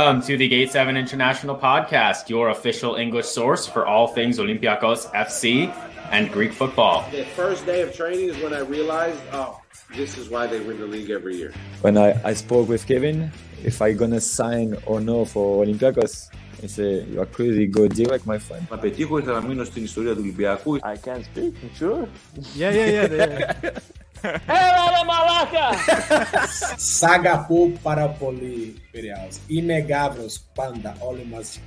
Welcome to the Gate 7 International Podcast, your official English source for all things Olympiacos FC and Greek football. The first day of training is when I realized, oh, this is why they win the league every year. When I, I spoke with Kevin, if I gonna sign or no for Olympiacos, he said, you are crazy, go direct, my friend. Να πετύχω ήθελα να μείνω στην ιστορία του Ολυμπιακού. I can speak, sure. Yeah, yeah, yeah. Para. Inegáveis, panda, olha mais.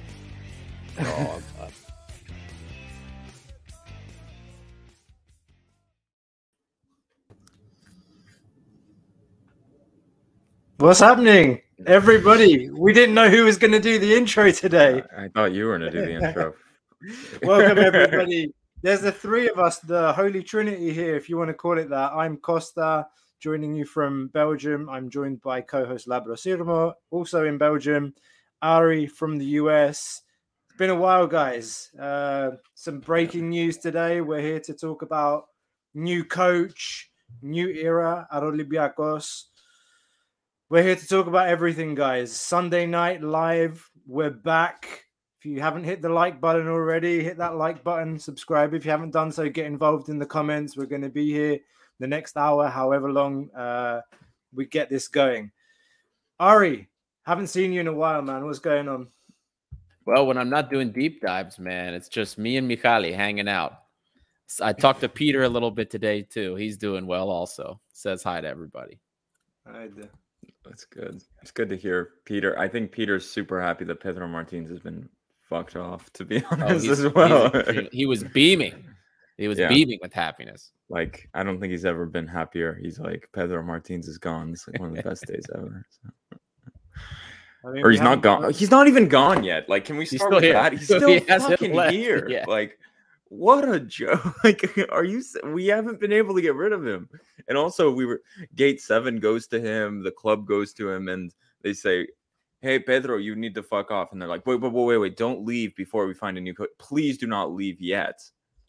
What's happening, everybody? We didn't know who was going to do the intro today. I, I thought you were going to do the intro. Welcome, everybody, there's the three of us, the Holy Trinity here, if you want to call it that. I'm Costa, joining you from Belgium. I'm joined by co host Lambro Sirmo, also in Belgium. Ari from the US. It's been a while, guys. Uh, some breaking news today. We're here to talk about new coach, new era at Olympiacos. We're here to talk about everything, guys. Sunday night live. We're back. If you haven't hit the like button already, hit that like button, subscribe. If you haven't done so, get involved in the comments. We're going to be here the next hour, however long uh, we get this going. Ari, haven't seen you in a while, man. What's going on? Well, when I'm not doing deep dives, man, it's just me and Michali hanging out. I talked to Peter a little bit today too. He's doing well also. Says hi to everybody. I d- That's good. It's good to hear Peter. I think Peter's super happy that Pedro Martins has been fucked off, to be Oh, honest, he's- as well. he was beaming. He was Yeah. beaming with happiness. like, I don't think he's ever been happier. He's like, Pedro Martins is gone. It's like one of the best days ever. So. I mean, Or he's not haven't- gone. He's not even gone yet. Like, can we He's start still with here. that? He's He still hasn't fucking left. here. Yeah. Like, what a joke! Like, are you? We haven't been able to get rid of him. And also, we were Gate Seven goes to him. The club goes to him, and they say, "Hey, Pedro, you need to fuck off." And they're like, "Wait, wait, wait, wait, wait! Don't leave before we find a new coach. Please do not leave yet.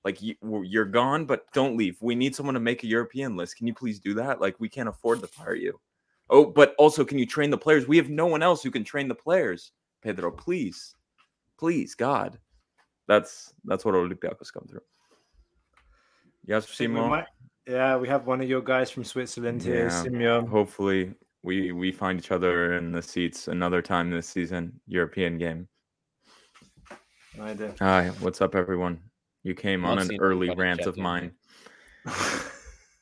Like, you, you're gone, but don't leave. We need someone to make a European list. Can you please do that? Like, we can't afford to fire you." Oh, but also, can you train the players? We have no one else who can train the players. Pedro, please, please, God. That's that's what Olympiacos come through. Yes, Simon. yeah, we have one of your guys from Switzerland here, Yeah. Simeon. Hopefully, we we find each other in the seats another time this season. European game. I do. Hi, what's up, everyone? You came on an early rant of mine.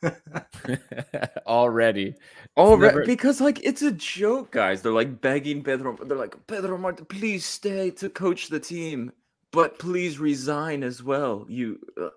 Already. Oh, never- because like it's a joke, guys. They're like begging Pedro. They're like, Pedro Martin, please stay to coach the team, but please resign as well. You, uh,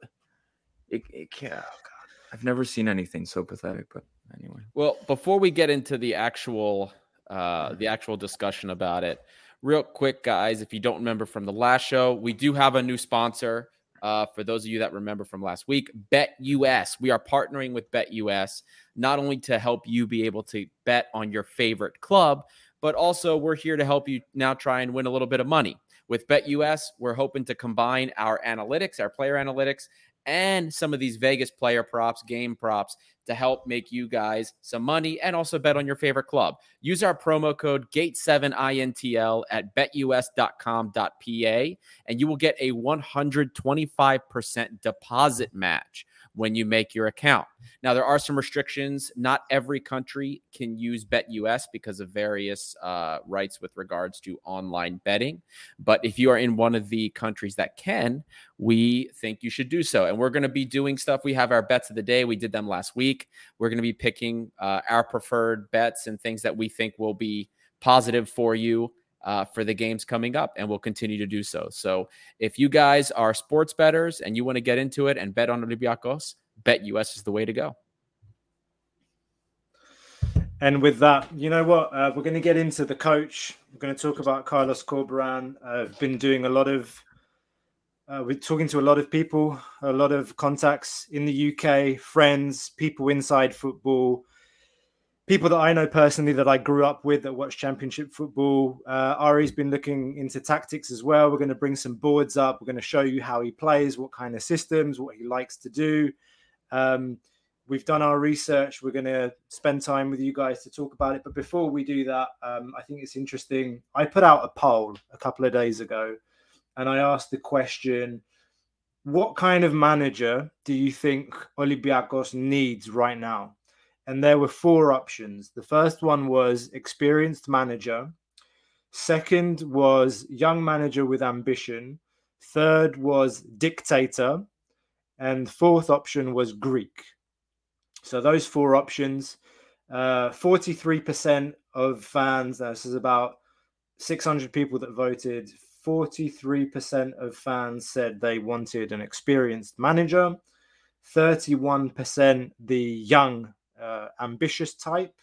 it, it can't. oh, God. I've never seen anything so pathetic. But anyway, Well, before we get into the actual uh the actual discussion about it, real quick, guys, if you don't remember from the last show, we do have a new sponsor. Uh, for those of you that remember from last week, BetUS. We are partnering with BetUS not only to help you be able to bet on your favorite club, but also we're here to help you now try and win a little bit of money. With BetUS, we're hoping to combine our analytics, our player analytics, and some of these Vegas player props, game props to help make you guys some money and also bet on your favorite club. Use our promo code GATE7INTL at betus.com.pa and you will get a 125% deposit match when you make your account. Now, there are some restrictions. Not every country can use BetUS because of various uh, rights with regards to online betting. But if you are in one of the countries that can, we think you should do so. And we're going to be doing stuff. We have our bets of the day. We did them last week. We're going to be picking uh, our preferred bets and things that we think will be positive for you uh, for the games coming up, and we'll continue to do so. So if you guys are sports betters and you want to get into it and bet on Olympiacos, BetUS is the way to go. And with that, you know what? Uh, we're going to get into the coach. We're going to talk about Carlos Corberan. I've been doing a lot of, uh, we're talking to a lot of people, a lot of contacts in the UK, friends, people inside football, people that I know personally that I grew up with that watch Championship football. Uh, Ari's been looking into tactics as well. We're going to bring some boards up. We're going to show you how he plays, what kind of systems, what he likes to do. Um, we've done our research. We're going to spend time with you guys to talk about it. But before we do that, um, I think it's interesting. I put out a poll a couple of days ago, and I asked the question: What kind of manager do you think Olympiacos needs right now? And there were four options. The first one was experienced manager. Second was young manager with ambition. Third was dictator. And fourth option was Greek. So those four options, uh, 43% of fans, this is about 600 people that voted, 43% of fans said they wanted an experienced manager, 31% the young, uh, ambitious type,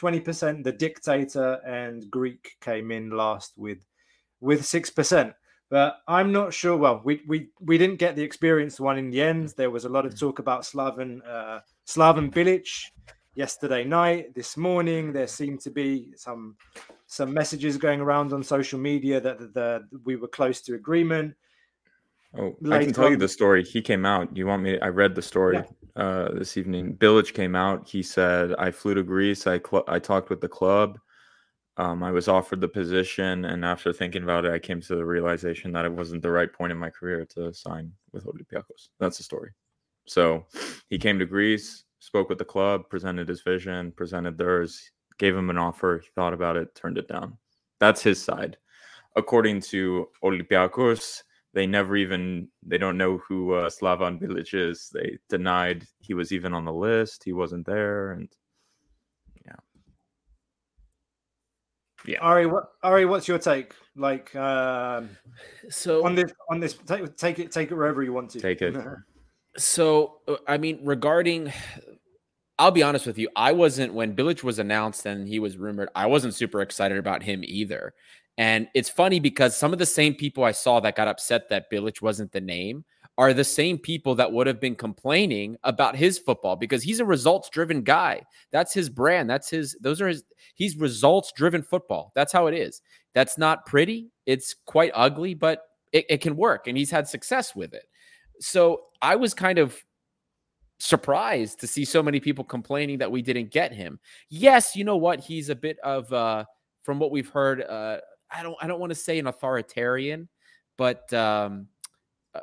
20% the dictator, and Greek came in last with with 6%. But I'm not sure. Well, we we we didn't get the experienced one in the end. There was a lot of talk about Slaven uh, Slaven Bilic yesterday night. This morning, there seemed to be some some messages going around on social media that the, the we were close to agreement. Oh, I can tell you the story. He came out. You want me? I read the story uh, this evening. Bilic came out. He said, "I flew to Greece. I cl- I talked with the club. Um, I was offered the position, and after thinking about it, I came to the realization that it wasn't the right point in my career to sign with Olympiacos. That's the story. So he came to Greece, spoke with the club, presented his vision, presented theirs, gave him an offer. He thought about it, turned it down. That's his side. According to Olympiacos, they never even they don't know who uh, Slaven Bilic is. They denied he was even on the list. He wasn't there, and Yeah. Yeah. Ari, what Ari, what's your take? Like um so on this on this take, take it take it wherever you want to. Take it. So, uh, I mean, regarding, I'll be honest with you. I wasn't when Bilic was announced and he was rumored. I wasn't super excited about him either. And it's funny because some of the same people I saw that got upset that Bilic wasn't the name are the same people that would have been complaining about his football because he's a results driven guy. That's his brand. That's his, those are his, he's results driven football. That's how it is. That's not pretty. It's quite ugly, but it, it can work. And he's had success with it. So I was kind of surprised to see so many people complaining that we didn't get him. Yes, you know what? He's a bit of uh from what we've heard uh I don't I don't want to say an authoritarian, but um uh,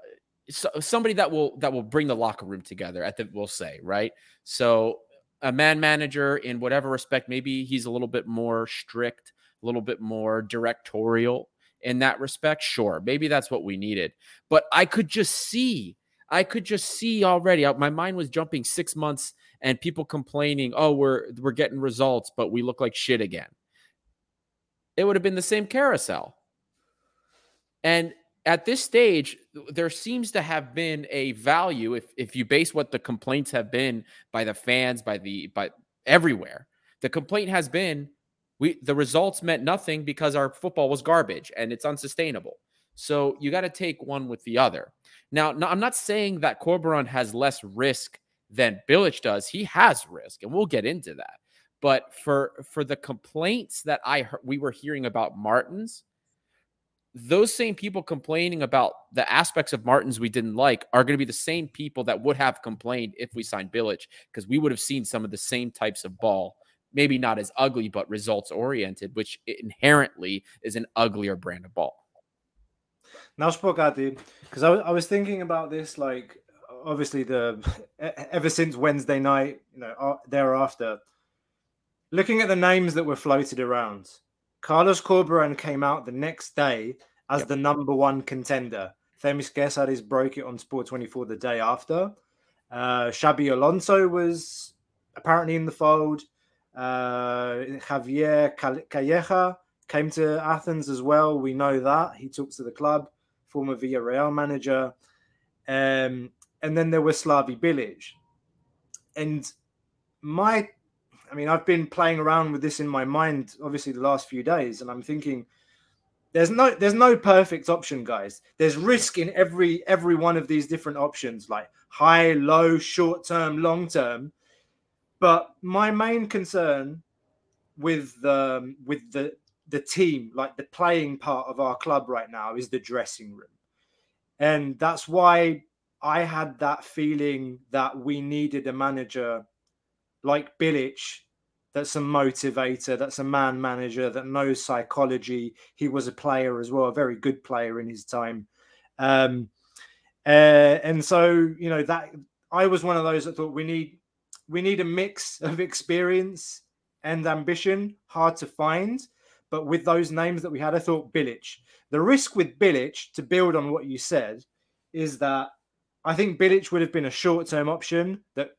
so, somebody that will that will bring the locker room together at the we'll say, right? So a man manager in whatever respect maybe he's a little bit more strict, a little bit more directorial in that respect, sure, maybe that's what we needed. But I could just see, I could just see already. uh, My mind was jumping six months, and people complaining, "Oh, we're we're getting results, but we look like shit again." It would have been the same carousel. And at this stage, there seems to have been a value if if you base what the complaints have been by the fans, by the by everywhere. The complaint has been we the results meant nothing because our football was garbage and it's unsustainable. So you got to take one with the other. Now, no, I'm not saying that Corberan has less risk than Bilic does. He has risk, and we'll get into that. But for for the complaints that I heard, we were hearing about Martins, those same people complaining about the aspects of Martins we didn't like are going to be the same people that would have complained if we signed Bilic because we would have seen some of the same types of ball maybe not as ugly, but results oriented, which inherently is an uglier brand of ball. Now, Spokati, because I, wa- I was thinking about this, like obviously the ever since Wednesday night, you know, thereafter, looking at the names that were floated around, Carlos Corberan came out the next day as the number one contender. Themis Kesaris broke it on Sport 24 the day after. Uh, Xabi Alonso was apparently in the fold. Uh, Javier Calleja came to Athens as well. We know that he talks to the club, former Villarreal manager, um, and then there was Slavi Bilic. And my, I mean, I've been playing around with this in my mind, obviously the last few days, and I'm thinking, there's no, there's no perfect option, guys. There's risk in every every one of these different options, like high, low, short term, long term. But my main concern with the with the the team, like the playing part of our club right now, is the dressing room, and that's why I had that feeling that we needed a manager like Bilic that's a motivator, that's a man manager that knows psychology. He was a player as well, a very good player in his time. Um, uh, and so, you know, that I was one of those that thought we need we need a mix of experience and ambition, hard to find. But with those names that we had, I thought Bilic. The risk with Bilic, to build on what you said, is that I think Bilic would have been a short term option that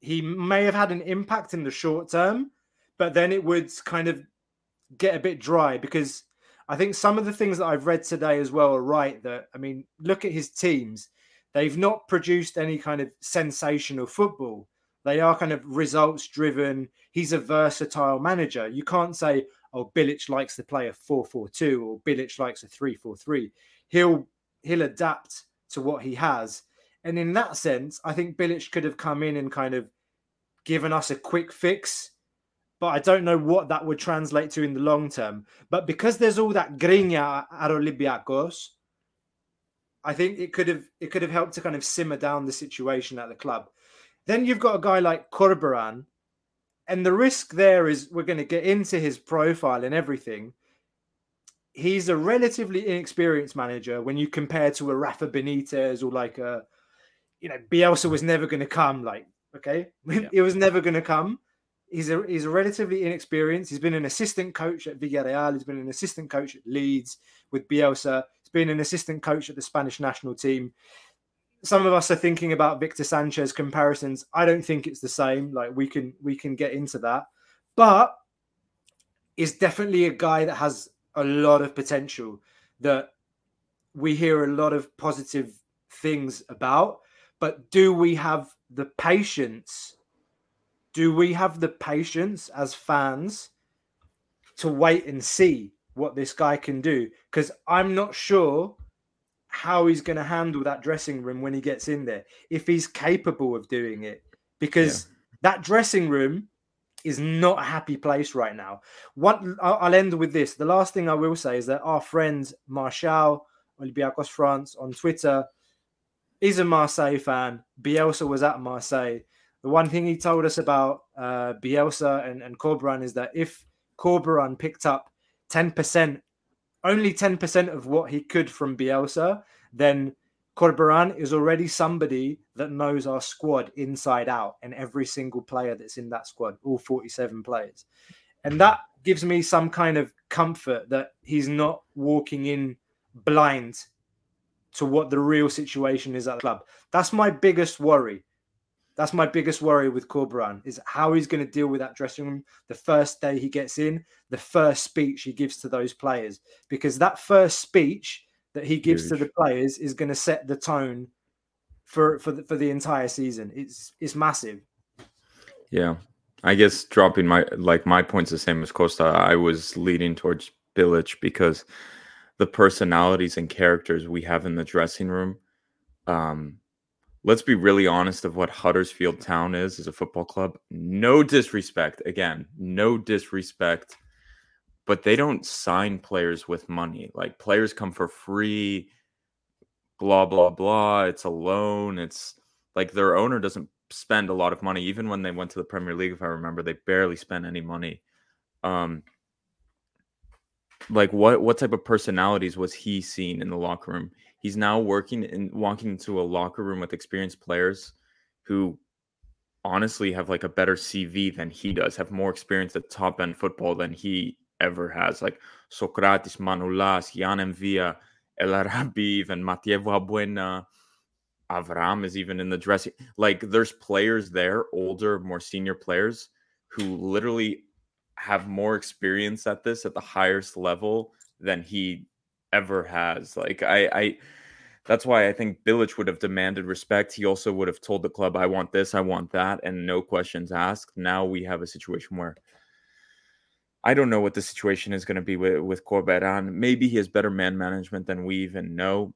he may have had an impact in the short term, but then it would kind of get a bit dry because I think some of the things that I've read today as well are right. That I mean, look at his teams; they've not produced any kind of sensational football. They are kind of results driven. He's a versatile manager. You can't say, "Oh, Bilic likes to play a four-four-two or Bilic likes a three-four-three." He'll he'll adapt to what he has. And in that sense, I think Bilic could have come in and kind of given us a quick fix. But I don't know what that would translate to in the long term. But because there's all that grinya at Olympiacos, I think it could have it could have helped to kind of simmer down the situation at the club. Then you've got a guy like Corberan, and the risk there is we're going to get into his profile and everything. He's a relatively inexperienced manager when you compare to a Rafa Benitez or like a, you know, Bielsa was never going to come. Like, okay, yeah. it was never going to come. He's a he's a relatively inexperienced. He's been an assistant coach at Villarreal. He's been an assistant coach at Leeds with Bielsa. He's been an assistant coach at the Spanish national team some of us are thinking about Victor Sanchez comparisons. I don't think it's the same. Like we can we can get into that, but is definitely a guy that has a lot of potential that we hear a lot of positive things about. But do we have the patience? Do we have the patience as fans to wait and see what this guy can do? Because I'm not sure how he's going to handle that dressing room when he gets in there, if he's capable of doing it, because yeah. that dressing room is not a happy place right now. What I'll end with this. The last thing I will say is that our friend Marshall Olympiacos France on Twitter is a Marseille fan. Bielsa was at Marseille. The one thing he told us about uh, Bielsa and, and Corberan is that if Corberan picked up 10% only 10% of what he could from Bielsa, then Corberan is already somebody that knows our squad inside out and every single player that's in that squad, all 47 players. And that gives me some kind of comfort that he's not walking in blind to what the real situation is at the club. That's my biggest worry. That's my biggest worry with Corberan is how he's going to deal with that dressing room the first day he gets in, the first speech he gives to those players, because that first speech that he gives Huge. to the players is going to set the tone for for the, for the entire season. It's it's massive. Yeah, I guess dropping my like my points the same as Costa. I was leading towards Bilic because the personalities and characters we have in the dressing room. Um, let's be really honest of what Huddersfield Town is as a football club. No disrespect, again, no disrespect, but they don't sign players with money. Like players come for free, blah blah blah. It's a loan. It's like their owner doesn't spend a lot of money. Even when they went to the Premier League, if I remember, they barely spent any money. Um, like what what type of personalities was he seeing in the locker room? He's now working and walking into a locker room with experienced players who honestly have like a better CV than he does, have more experience at top end football than he ever has. Like Socrates, Manolas, Yann M'Vila, El Arabi, even Mathieu Valbuena, Avram is even in the dressing. Like there's players there, older, more senior players, who literally have more experience at this at the highest level than he ever has. Like I, I that's why I think Bilic would have demanded respect. He also would have told the club, "I want this, I want that," and no questions asked. Now we have a situation where I don't know what the situation is going to be with with Corberan. Maybe he has better man management than we even know.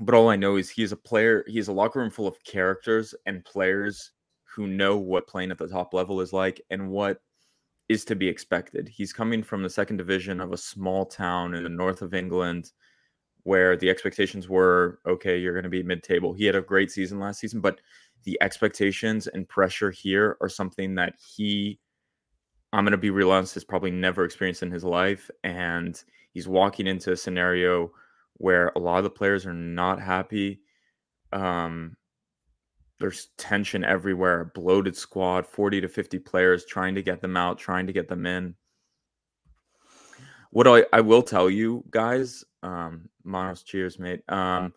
But all I know is he's a player. He's a locker room full of characters and players who know what playing at the top level is like and what is to be expected. He's coming from the second division of a small town in the north of England where the expectations were okay, you're going to be mid table. He had a great season last season, but the expectations and pressure here are something that he, I'm going to be real honest, has probably never experienced in his life. And he's walking into a scenario where a lot of the players are not happy. Um, there's tension everywhere, a bloated squad, 40 to 50 players trying to get them out, trying to get them in. What I, I will tell you guys, um, Manos, cheers, mate. Um,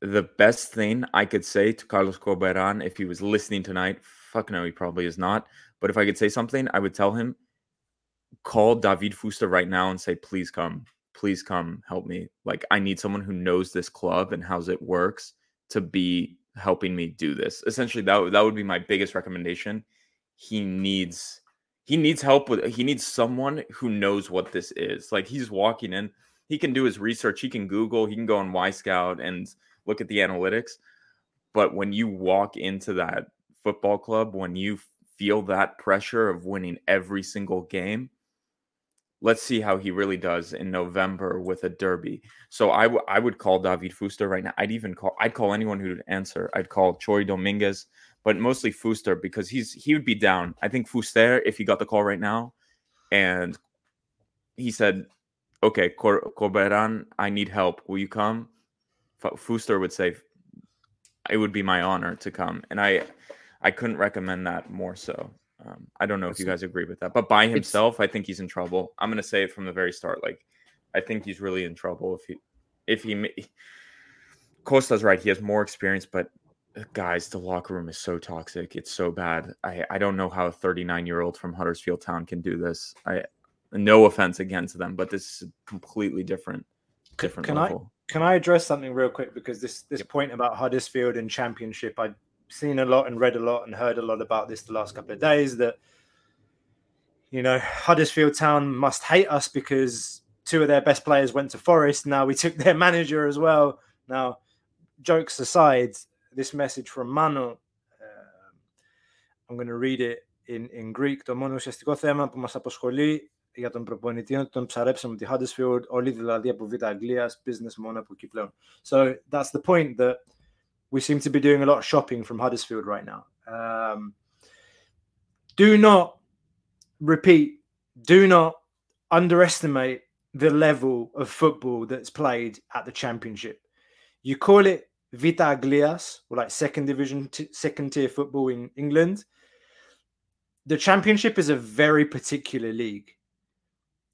the best thing I could say to Carlos Corberan if he was listening tonight, fuck no, he probably is not. But if I could say something, I would tell him, call David Fuster right now and say, please come, please come help me. Like, I need someone who knows this club and how it works to be helping me do this. Essentially, that, that would be my biggest recommendation. He needs he needs help with he needs someone who knows what this is. Like he's walking in, he can do his research, he can Google, he can go on Y Wyscout and look at the analytics. But when you walk into that football club, when you feel that pressure of winning every single game, let's see how he really does in November with a derby. So I, w- I would call David Fuster right now. I'd even call I'd call anyone who'd answer. I'd call Chori Dominguez but mostly Fuster because he's he would be down. I think Fuster if he got the call right now, and he said, "Okay, Cor- Corberan, I need help. Will you come?" F- Fuster would say, "It would be my honor to come," and I I couldn't recommend that more so. Um, I don't know if you guys agree with that, but by himself, I think he's in trouble. I'm gonna say it from the very start. Like, I think he's really in trouble if he if he. Costa's right. He has more experience, but guys, the locker room is so toxic. It's so bad. I, I don't know how a 39 year old from Huddersfield Town can do this. I no offense against them, but this is completely different. Different can level. I can I address something real quick because this this Yep. point about Huddersfield and Championship, I've seen a lot and read a lot and heard a lot about this the last couple of days. That you know Huddersfield Town must hate us because two of their best players went to Forest. Now we took their manager as well. Now, jokes aside, this message from Mano, um, I'm going to read it in, in Greek. Το μόνο ουσιαστικό θέμα που μας απασχολεί για τον προπονητή είναι ότι τον ψαρέψαμε τη Huddersfield, όλοι δηλαδή από Β' Αγγλίας, business μόνο από εκεί πλέον. So that's the point that we seem to be doing a lot of shopping from Huddersfield right now. Um, do not repeat, do not underestimate the level of football that's played at the championship. You call it Vita Aglias or like second division, t- second tier football in England. The championship is a very particular league.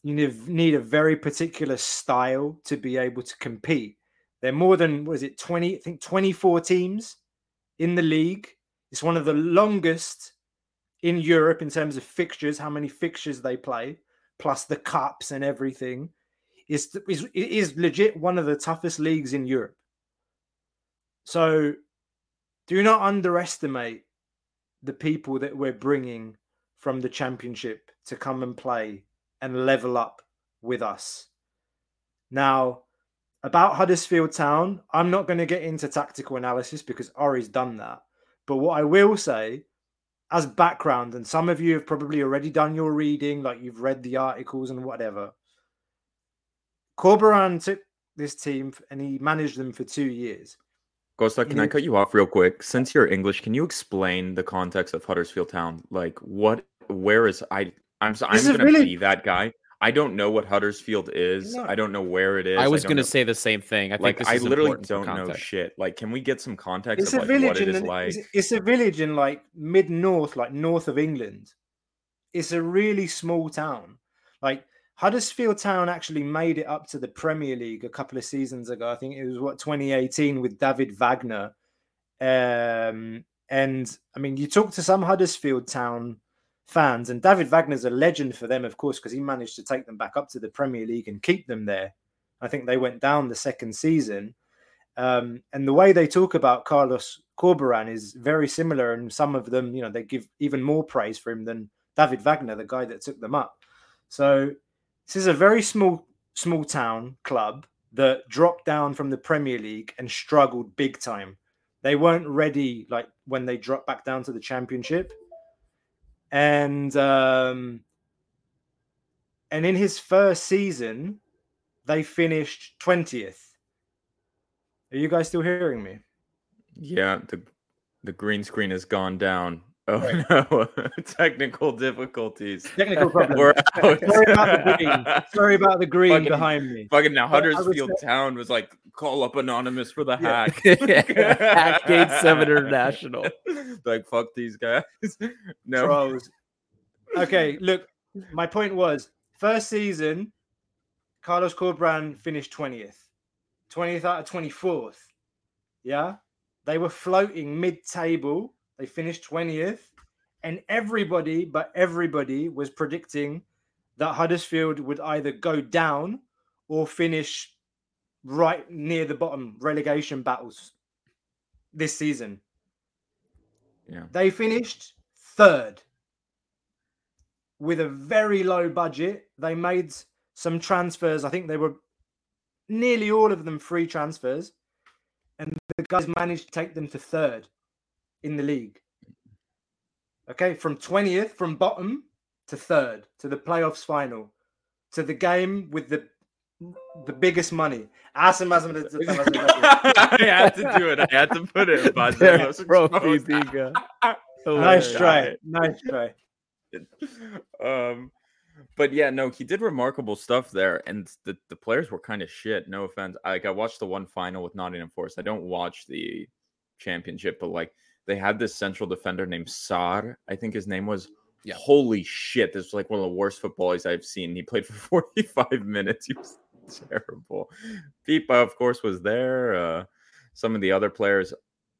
You need, need a very particular style to be able to compete. There are more than was it 20, I think 24 teams in the league. It's one of the longest in Europe in terms of fixtures, how many fixtures they play, plus the cups and everything. Is it is legit one of the toughest leagues in Europe. So do not underestimate the people that we're bringing from the championship to come and play and level up with us. Now, about Huddersfield Town, I'm not going to get into tactical analysis because Ori's done that. But what I will say, as background, and some of you have probably already done your reading, like you've read the articles and whatever. Corberan took this team and he managed them for two years. Costa, can I cut you off real quick? Since you're English, can you explain the context of Huddersfield Town? Like, what, where is I? I'm I'm is gonna really- be that guy. I don't know what Huddersfield is. No. I don't know where it is. I was don't going to know- say the same thing. I think like this I literally don't know shit. Like, can we get some context It's of a like village what it in is the- like? it's, it's a village in like mid north, like north of England. It's a really small town. Like Huddersfield Town actually made it up to the Premier League a couple of seasons ago. I think it was what 2018 with David Wagner. Um, and I mean, you talk to some Huddersfield Town fans, and David Wagner's a legend for them, of course, because he managed to take them back up to the Premier League and keep them there. I think they went down the second season. Um, and the way they talk about Carlos Corberan is very similar, and some of them, you know, they give even more praise for him than David Wagner, the guy that took them up. So this is a very small, small town club that dropped down from the Premier League and struggled big time. They weren't ready, like when they dropped back down to the Championship, and um, and in his first season, they finished twentieth Are you guys still hearing me? Yeah, the the green screen has gone down. Oh Right. no, technical difficulties. Technical problems. We're out. Sorry about the green. Sorry about the green Fucking- behind me. Fucking now, But I would Huddersfield say- Town was like, call up anonymous for the Yeah. hack. Hackgate 7 International. like, fuck these guys. no, Trolls. Okay, look, my point was first season, Carlos Corberan finished 20th, 20th out of 24th. Yeah, they were floating mid table. They finished 20th, and everybody, but everybody, was predicting that Huddersfield would either go down or finish right near the bottom relegation battles this season. Yeah. They finished third with a very low budget. They made some transfers. I think they were nearly all of them free transfers. And the guys managed to take them to third in the league. Okay, from 20th, from bottom to third, to the playoffs final, to the game with the the biggest money. Asim I had to do it. I had to put it. in Barcelona's Trophy Nice try. Nice try. um but yeah no he did remarkable stuff there and the, the players were kind of shit no offense like i watched the one final with nottingham forest i don't watch the championship but like they had this central defender named Sarr i think his name was Yeah. holy shit this was like one of the worst footballers i've seen he played for 45 minutes he was terrible pipa of course was there uh some of the other players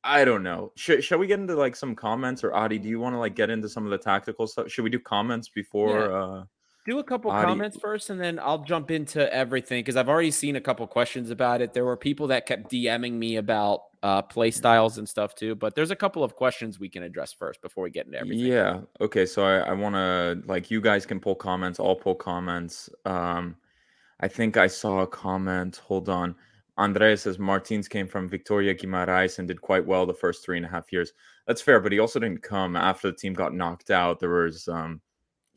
I don't know. Should shall we get into like some comments or Adi? Do you want to like get into some of the tactical stuff? Should we do comments before? Yeah. uh Do a couple Adi- comments first, and then I'll jump into everything because I've already seen a couple questions about it. There were people that kept DMing me about uh, play styles and stuff too, but there's a couple of questions we can address first before we get into everything. Yeah. Okay. So I, I want to like you guys can pull comments. I'll pull comments. Um, I think I saw a comment. Hold on. Andres says Martins came from Victoria Guimaraes and did quite well the first three and a half years. That's fair, but he also didn't come after the team got knocked out. There was um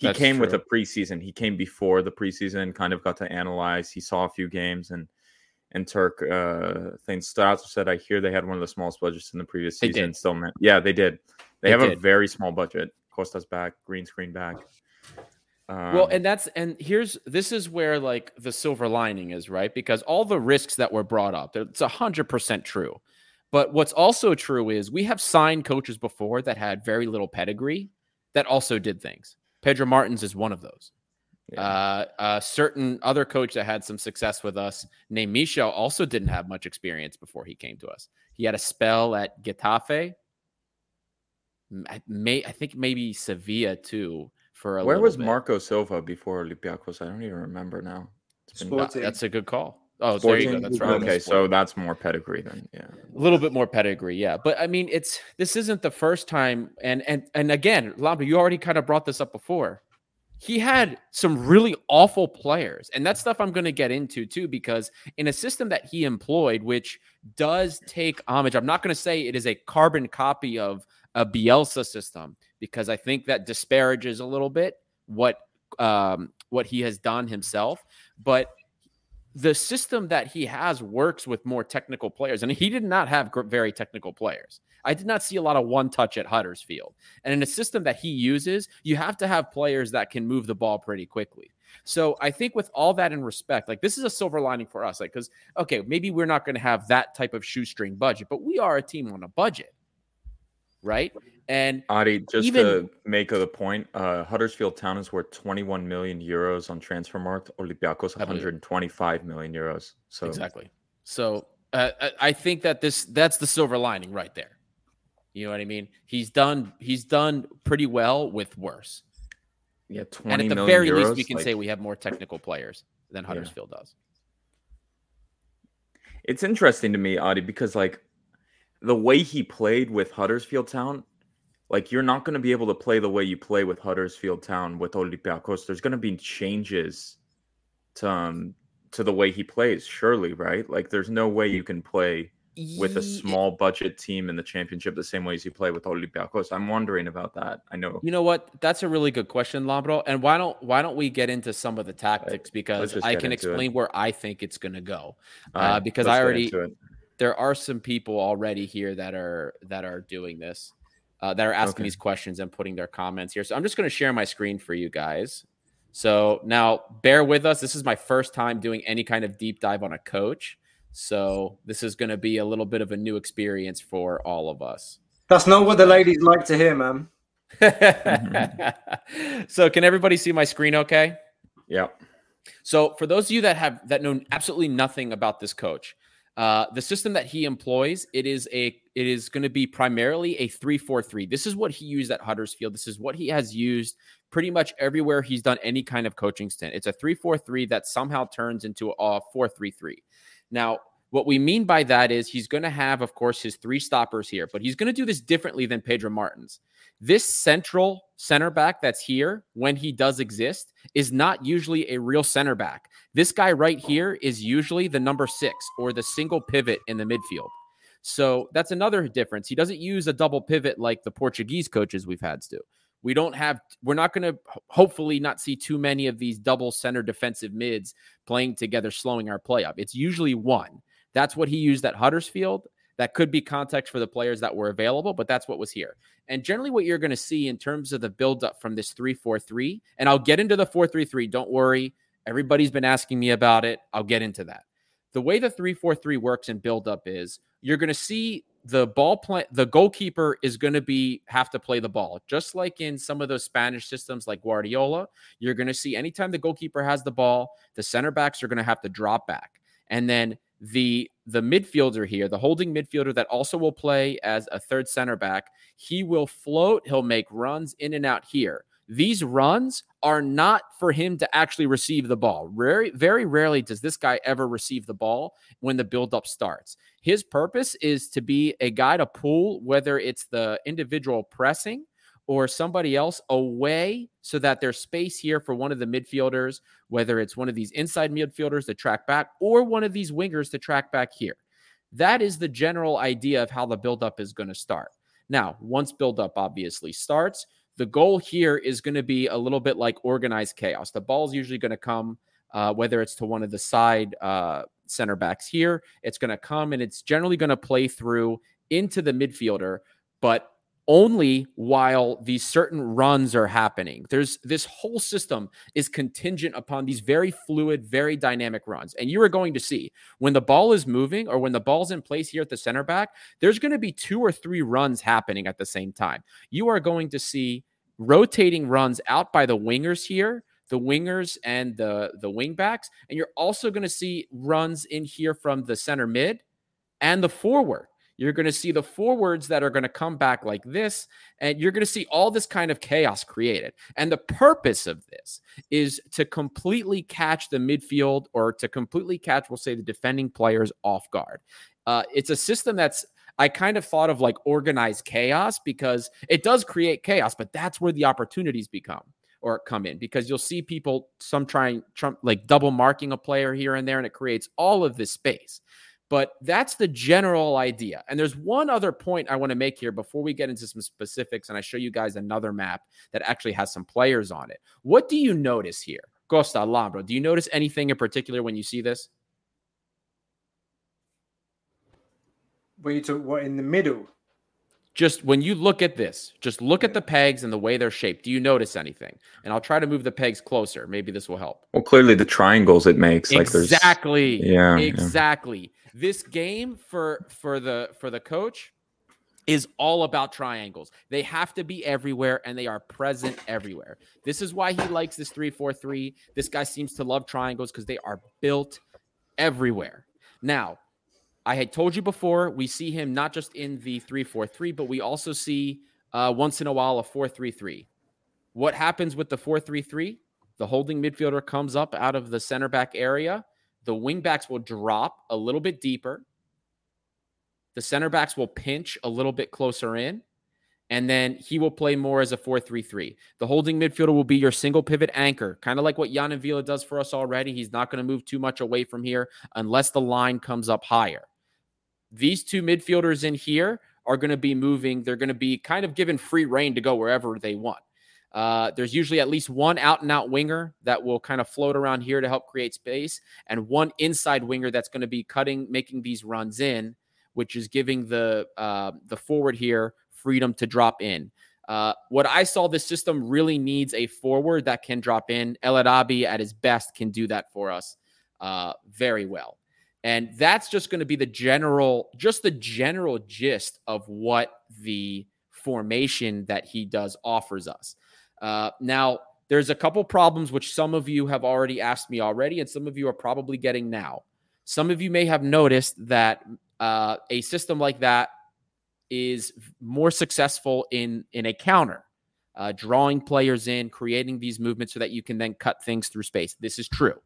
he That's came with true. a preseason. He came before the preseason, kind of got to analyze. He saw a few games and and Turk uh thing Strato said I hear they had one of the smallest budgets in the previous They season. did. Still meant yeah, they did. They, They have a very small budget. Costa's back, green screen back. Um, well, and that's and here's this is where like the silver lining is, right? Because all the risks that were brought up, it's a hundred percent true. But what's also true is we have signed coaches before that had very little pedigree that also did things. Pedro Martins is one of those. yeah. Uh, a certain other coach that had some success with us named Michel also didn't have much experience before he came to us. He had a spell at Getafe, M- I may I think maybe Sevilla too for a where was bit. Marco Silva before Olympiacos? I don't even remember now. It's been- Uh, That's a good call. Oh, there you go. That's right. Okay, so that's more pedigree then. Yeah. a little bit more pedigree, yeah. But I mean, it's this isn't the first time, and and and again, Lambro, you already kind of brought this up before. He had some really awful players, and that's stuff I'm going to get into too, because in a system that he employed, which does take homage, I'm not going to say it is a carbon copy of a Bielsa system, because I think that disparages a little bit what um, what he has done himself, but the system that he has works with more technical players, and he did not have very technical players. I did not see a lot of one touch at Huddersfield. And in a system that he uses, you have to have players that can move the ball pretty quickly. So I think with all that in respect, like this is a silver lining for us. Like, because okay, maybe we're not going to have that type of shoestring budget, but we are a team on a budget, right? And Adi, just Even- to make a point, uh, Huddersfield Town is worth 21 million euros on Transfermarkt. Olympiacos I believe 125 million euros. So Exactly. So uh, I- think that this that's the silver lining right there. You know what I mean? He's done he's done pretty well with worse. yeah, 20 And at the very least, we can like- say we have more technical players than Yeah. Huddersfield does. It's interesting to me, Adi, because like the way he played with Huddersfield Town, like you're not going to be able to play the way you play with Huddersfield Town with Olympiacos. There's going to be changes to um, to the way he plays, surely, right? Like there's no way you can play with a small budget team in the championship the same way as you play with Olympiacos. I'm wondering about that. I know. You know what? That's a really good question, Lambro. And why don't why don't we get into some of the tactics because I can into it. explain where I think it's going to go. All uh, because let's I already- there are some people already here that are that are doing this, uh, that are asking Okay. these questions and putting their comments here. So I'm just going to share my screen for you guys. So now bear with us. This is my first time doing any kind of deep dive on a coach. So this is going to be a little bit of a new experience for all of us. That's not what the ladies like to hear, man. so can everybody see my screen okay? Yeah. So for those of you that have that know absolutely nothing about this coach, uh, the system that he employs, it is a it is going to be primarily a 3-4-3. This is what he used at Huddersfield. This is what he has used pretty much everywhere he's done any kind of coaching stint. It's a 3-4-3 that somehow turns into a 4-3-3. Now, what we mean by that is he's going to have, of course, his three stoppers here, but he's going to do this differently than Pedro Martins. This central center back that's here, when he does exist, is not usually a real center back. This guy right here is usually the number six or the single pivot in the midfield. So that's another difference. He doesn't use a double pivot like the Portuguese coaches we've had to. We don't have, we're not going to hopefully not see too many of these double center defensive mids playing together, slowing our play up. It's usually one. That's what he used at Huddersfield. That could be context for the players that were available, but that's what was here. And generally, what you're going to see in terms of the buildup from this 3 4 3, and I'll get into the 4 3 3. Don't worry. Everybody's been asking me about it. I'll get into that. The way the 3 4 3 works in buildup is you're going to see the ball play, the goalkeeper is going to be have to play the ball, just like in some of those Spanish systems like Guardiola. You're going to see anytime the goalkeeper has the ball, the center backs are going to have to drop back. And then the the midfielder here, the holding midfielder that also will play as a third center back, he will float, he'll make runs in and out here. These runs are not for him to actually receive the ball. Very, very rarely does this guy ever receive the ball when the buildup starts. His purpose is to be a guy to pull, whether it's the individual pressing or somebody else away so that there's space here for one of the midfielders, whether it's one of these inside midfielders to track back or one of these wingers to track back here. That is the general idea of how the buildup is going to start. Now, once buildup obviously starts, the goal here is going to be a little bit like organized chaos. The ball is usually going to come, uh, whether it's to one of the side uh, center backs here, it's going to come and it's generally going to play through into the midfielder, but only while these certain runs are happening. There's this whole system is contingent upon these very fluid, very dynamic runs. And you are going to see when the ball is moving or when the ball's in place here at the center back, there's going to be two or three runs happening at the same time. You are going to see rotating runs out by the wingers here the wingers and the the wing backs and you're also going to see runs in here from the center mid and the forward you're going to see the forwards that are going to come back like this and you're going to see all this kind of chaos created and the purpose of this is to completely catch the midfield or to completely catch we'll say the defending players off guard uh, it's a system that's I kind of thought of like organized chaos because it does create chaos, but that's where the opportunities become or come in because you'll see people some trying Trump like double marking a player here and there, and it creates all of this space. But that's the general idea. And there's one other point I want to make here before we get into some specifics, and I show you guys another map that actually has some players on it. What do you notice here? Costa Lambro, do you notice anything in particular when you see this? When you talk what in the middle? Just when you look at this, just look at the pegs and the way they're shaped. Do you notice anything? And I'll try to move the pegs closer. Maybe this will help. Well, clearly the triangles it makes, like there's exactly, Yeah, yeah. exactly. This game for for the for the coach is all about triangles. They have to be everywhere and they are present everywhere. This is why he likes this 3-4-3. This guy seems to love triangles because they are built everywhere. Now, I had told you before, we see him not just in the 3 4 3, but we also see uh, once in a while a 4 3 3. What happens with the 4 3 3? The holding midfielder comes up out of the center back area. The wing backs will drop a little bit deeper. The center backs will pinch a little bit closer in. And then he will play more as a 4 3 3. The holding midfielder will be your single pivot anchor, kind of like what Yann M'Vila does for us already. He's not going to move too much away from here unless the line comes up higher these two midfielders in here are going to be moving. They're going to be kind of given free reign to go wherever they want. Uh, there's usually at least one out and out winger that will kind of float around here to help create space, and one inside winger that's going to be cutting, making these runs in. which is giving the uh, the forward here freedom to drop in. Uh, what I saw, this system really needs a forward that can drop in. El Arabi, at his best, can do that for us uh, very well. And that's just going to be the general, just the general gist of what the formation that he does offers us. Uh, now, there's a couple problems which some of you have already asked me already, and some of you are probably getting now. Some of you may have noticed that uh, a system like that is more successful in in a counter, uh, drawing players in, creating these movements so that you can then cut things through space. This is true,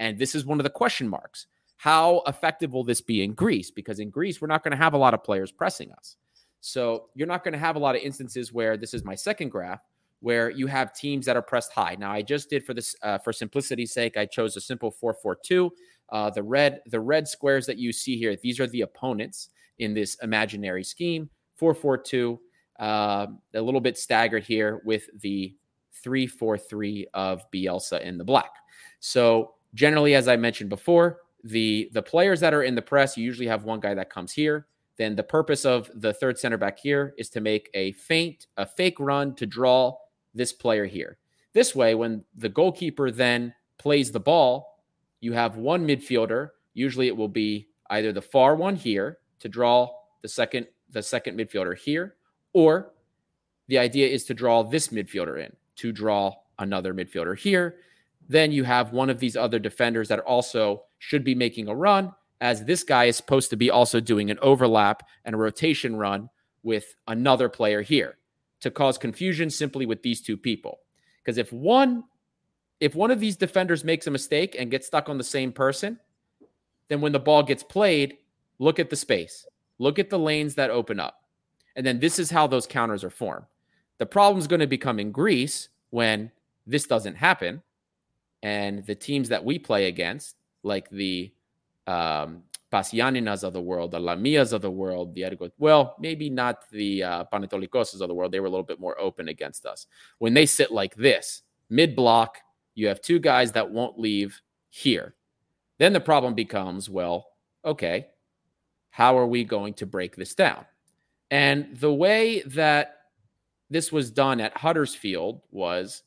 and this is one of the question marks. How effective will this be in Greece? Because in Greece, we're not going to have a lot of players pressing us. So you're not going to have a lot of instances where this is my second graph where you have teams that are pressed high. Now, I just did for this uh, for simplicity's sake, I chose a simple four four two. Uh, the red the red squares that you see here, these are the opponents in this imaginary scheme. 442, uh, a little bit staggered here with the 343 of Bielsa in the black. So, generally, as I mentioned before, the the players that are in the press, you usually have one guy that comes here. Then the purpose of the third center back here is to make a feint, a fake run to draw this player here. This way, when the goalkeeper then plays the ball, you have one midfielder. Usually, it will be either the far one here to draw the second the second midfielder here, or the idea is to draw this midfielder in to draw another midfielder here. Then you have one of these other defenders that also should be making a run, as this guy is supposed to be also doing an overlap and a rotation run with another player here to cause confusion simply with these two people. Because if one if one of these defenders makes a mistake and gets stuck on the same person, then when the ball gets played, look at the space. Look at the lanes that open up. And then this is how those counters are formed. The problem is going to become in Greece when this doesn't happen. And the teams that we play against, like the um, Pasianinas of the world, the Lamias of the world, the Ergo, well, maybe not the uh, of the world. They were a little bit more open against us. When they sit like this, mid block, you have two guys that won't leave here. Then the problem becomes, well, okay, how are we going to break this down? And the way that this was done at Huddersfield was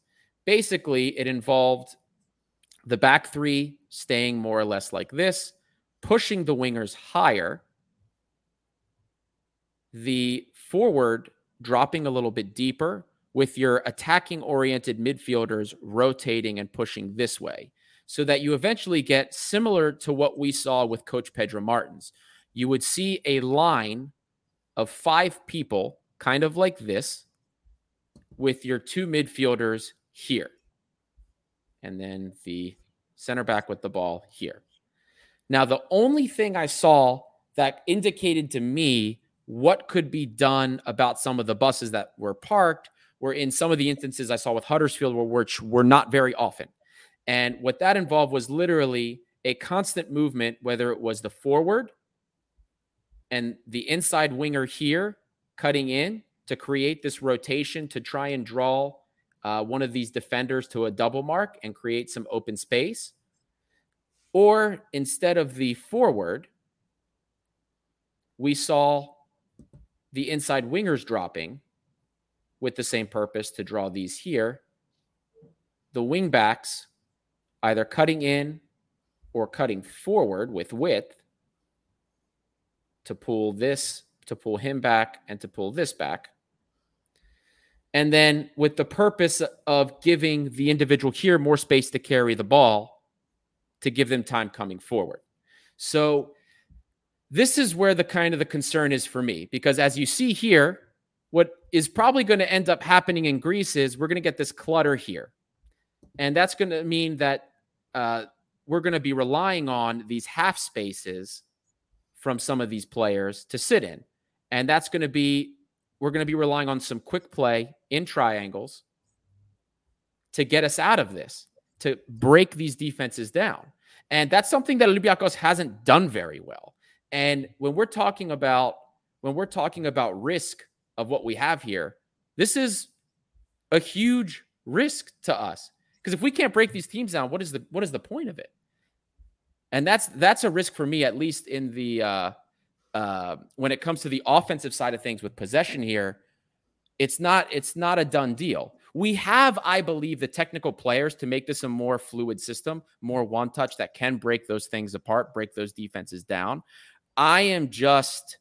basically it involved the back three staying more or less like this, pushing the wingers higher, the forward dropping a little bit deeper with your attacking oriented midfielders rotating and pushing this way so that you eventually get similar to what we saw with coach Pedro Martins you would see a line of five people, kind of like this, with your two midfielders here. And then the center back with the ball here. Now, the only thing I saw that indicated to me what could be done about some of the buses that were parked were in some of the instances I saw with Huddersfield, which were not very often. And what that involved was literally a constant movement, whether it was the forward and the inside winger here cutting in to create this rotation to try and draw uh, one of these defenders to a double mark and create some open space. Or instead of the forward, we saw the inside wingers dropping with the same purpose to draw these here. The wing backs either cutting in or cutting forward with width to pull this, to pull him back, and to pull this back. And then with the purpose of giving the individual here more space to carry the ball to give them time coming forward. So this is where the kind of the concern is for me because as you see here, what is probably going to end up happening in Greece is we're going to get this clutter here. And that's going to mean that uh, we're going to be relying on these half spaces from some of these players to sit in. And that's going to be, we're going to be relying on some quick play in triangles to get us out of this, to break these defenses down. And that's something that Olympiacos hasn't done very well. And when we're talking about when we're talking about risk of what we have here, this is a huge risk to us. Because if we can't break these teams down, what is the what is the point of it? and that's that's a risk for me at least in the uh, uh, when it comes to the offensive side of things with possession here, it's not it's not a done deal. We have, I believe, the technical players to make this a more fluid system, more one touch that can break those things apart, break those defenses down. I am just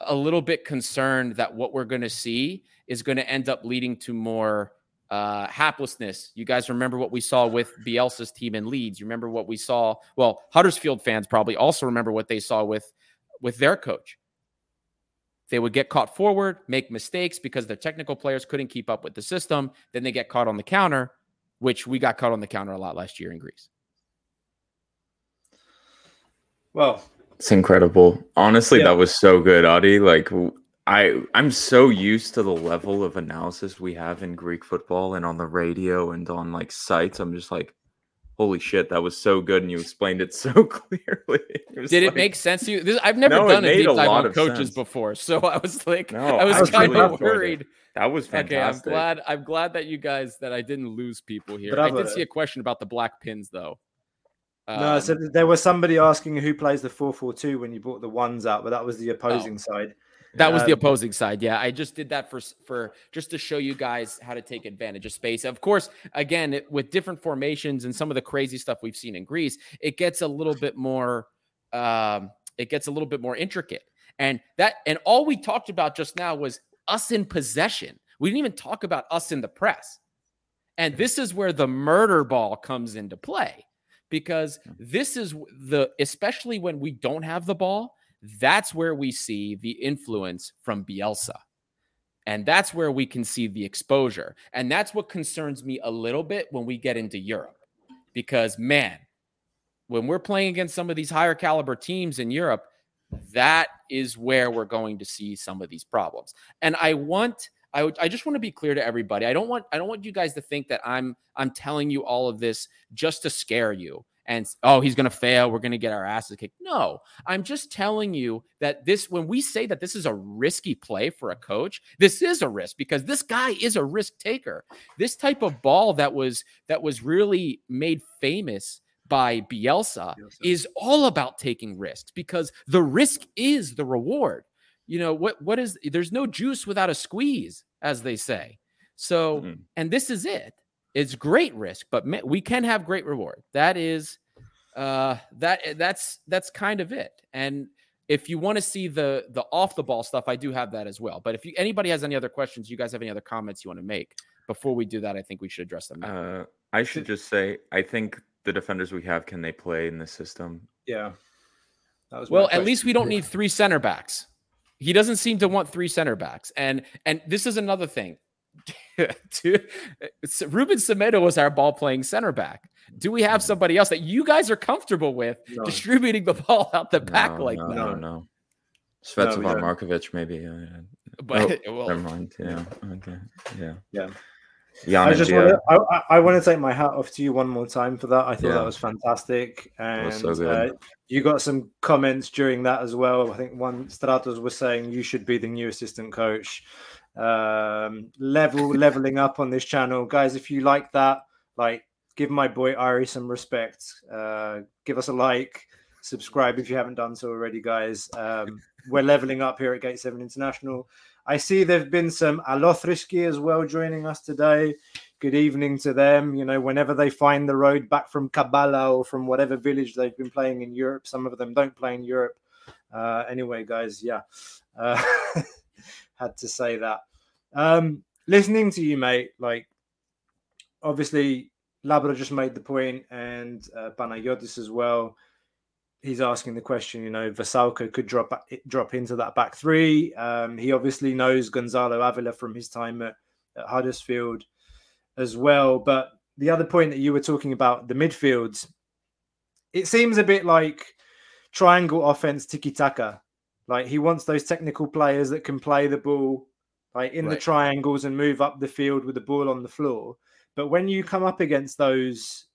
a little bit concerned that what we're going to see is going to end up leading to more uh, haplessness. You guys remember what we saw with Bielsa's team in Leeds. You remember what we saw. Well, Huddersfield fans probably also remember what they saw with with their coach. They would get caught forward, make mistakes because their technical players couldn't keep up with the system. Then they get caught on the counter, which we got caught on the counter a lot last year in Greece. Well, It's incredible. Honestly, Yeah. that was so good, Adi. Like I I'm so used to the level of analysis we have in Greek football and on the radio and on like sites. I'm just like, holy shit, that was so good and you explained it so clearly. was Did it make sense to you? This, I've never No, it done a deep dive lot on coaches sense. before, so I was like, No, I was, was kind really of enjoyed it. worried. That was fantastic. Okay, I'm glad. I'm glad that you guys that I didn't lose people here. I did Bravo. see a question about the black pins though. no, Um, so there was somebody asking who plays the 4-4-2 when you brought the ones out, but that was the opposing side. That was the Um, opposing side. Yeah, I just did that for for just to show you guys how to take advantage of space. Of course, again, it, with different formations and some of the crazy stuff we've seen in Greece, it gets a little bit more um it gets a little bit more intricate. And that and all we talked about just now was us in possession. We didn't even talk about us in the press. And this is where the murder ball comes into play because this is the especially when we don't have the ball, that's where we see the influence from Bielsa. And that's where we can see the exposure. And that's what concerns me a little bit when we get into Europe. Because, man, when we're playing against some of these higher caliber teams in Europe, that is where we're going to see some of these problems. And I want I, just want to be clear to everybody. I don't want I don't want you guys to think that I'm I'm telling you all of this just to scare you and oh he's going to fail, we're going to get our asses kicked. No, I'm just telling you that this when we say that this is a risky play for a coach, this is a risk because this guy is a risk taker. This type of ball that was that was really made famous by Bielsa is all about taking risks because the risk is the reward. You know what what is there's no juice without a squeeze as they say. So Mhm. and this is it. It's great risk, but we can have great reward. That is uh that that's that's kind of it. And if you want to see the the off the ball stuff, I do have that as well. But if you, anybody has any other questions, you guys have any other comments you want to make before we do that, I think we should address them. Uh, I should just say, I think the defenders we have can they play in this system? Yeah. That was Well, at question. least we don't need three center backs. He doesn't seem to want three center backs. And and this is another thing. To- Ruben Semedo was our ball playing center back. Do we have somebody else that you guys are comfortable with No. distributing the ball out the back no, like no, that? no, No. no. No, Svetsa we von don't. Markovic, maybe. Yeah, yeah. But Oh, well, Never mind. Yeah. Okay. Yeah. Yeah. Jan I just Gia. want to. I, I want to take my hat off to you one more time for that. I thought Yeah. that was fantastic, and was so good. Uh, you got some comments during that as well. I think one Stratos was saying you should be the new assistant coach. Um, level leveling up on this channel, guys. If you like that, like give my boy Ari some respect. Uh, give us a like, subscribe if you haven't done so already, guys. Um, we're leveling up here at Gate Seven International. I see there've been some Alothrisky as well joining us today. Good evening to them. You know, whenever they find the road back from Kabbalah or from whatever village they've been playing in Europe, some of them don't play in Europe. Uh, anyway, guys, yeah, uh, had to say that. Um, listening to you, mate, like obviously Lambro just made the point, and uh, as well he's asking the question, you know, Vasalka could drop drop into that back three. Um, he obviously knows Gonzalo Avila from his time at, at Huddersfield as well. But the other point that you were talking about, the midfields, it seems a bit like triangle offense tiki taka. Like he wants those technical players that can play the ball like in the triangles and move up the field with the ball on the floor. But when you come up against those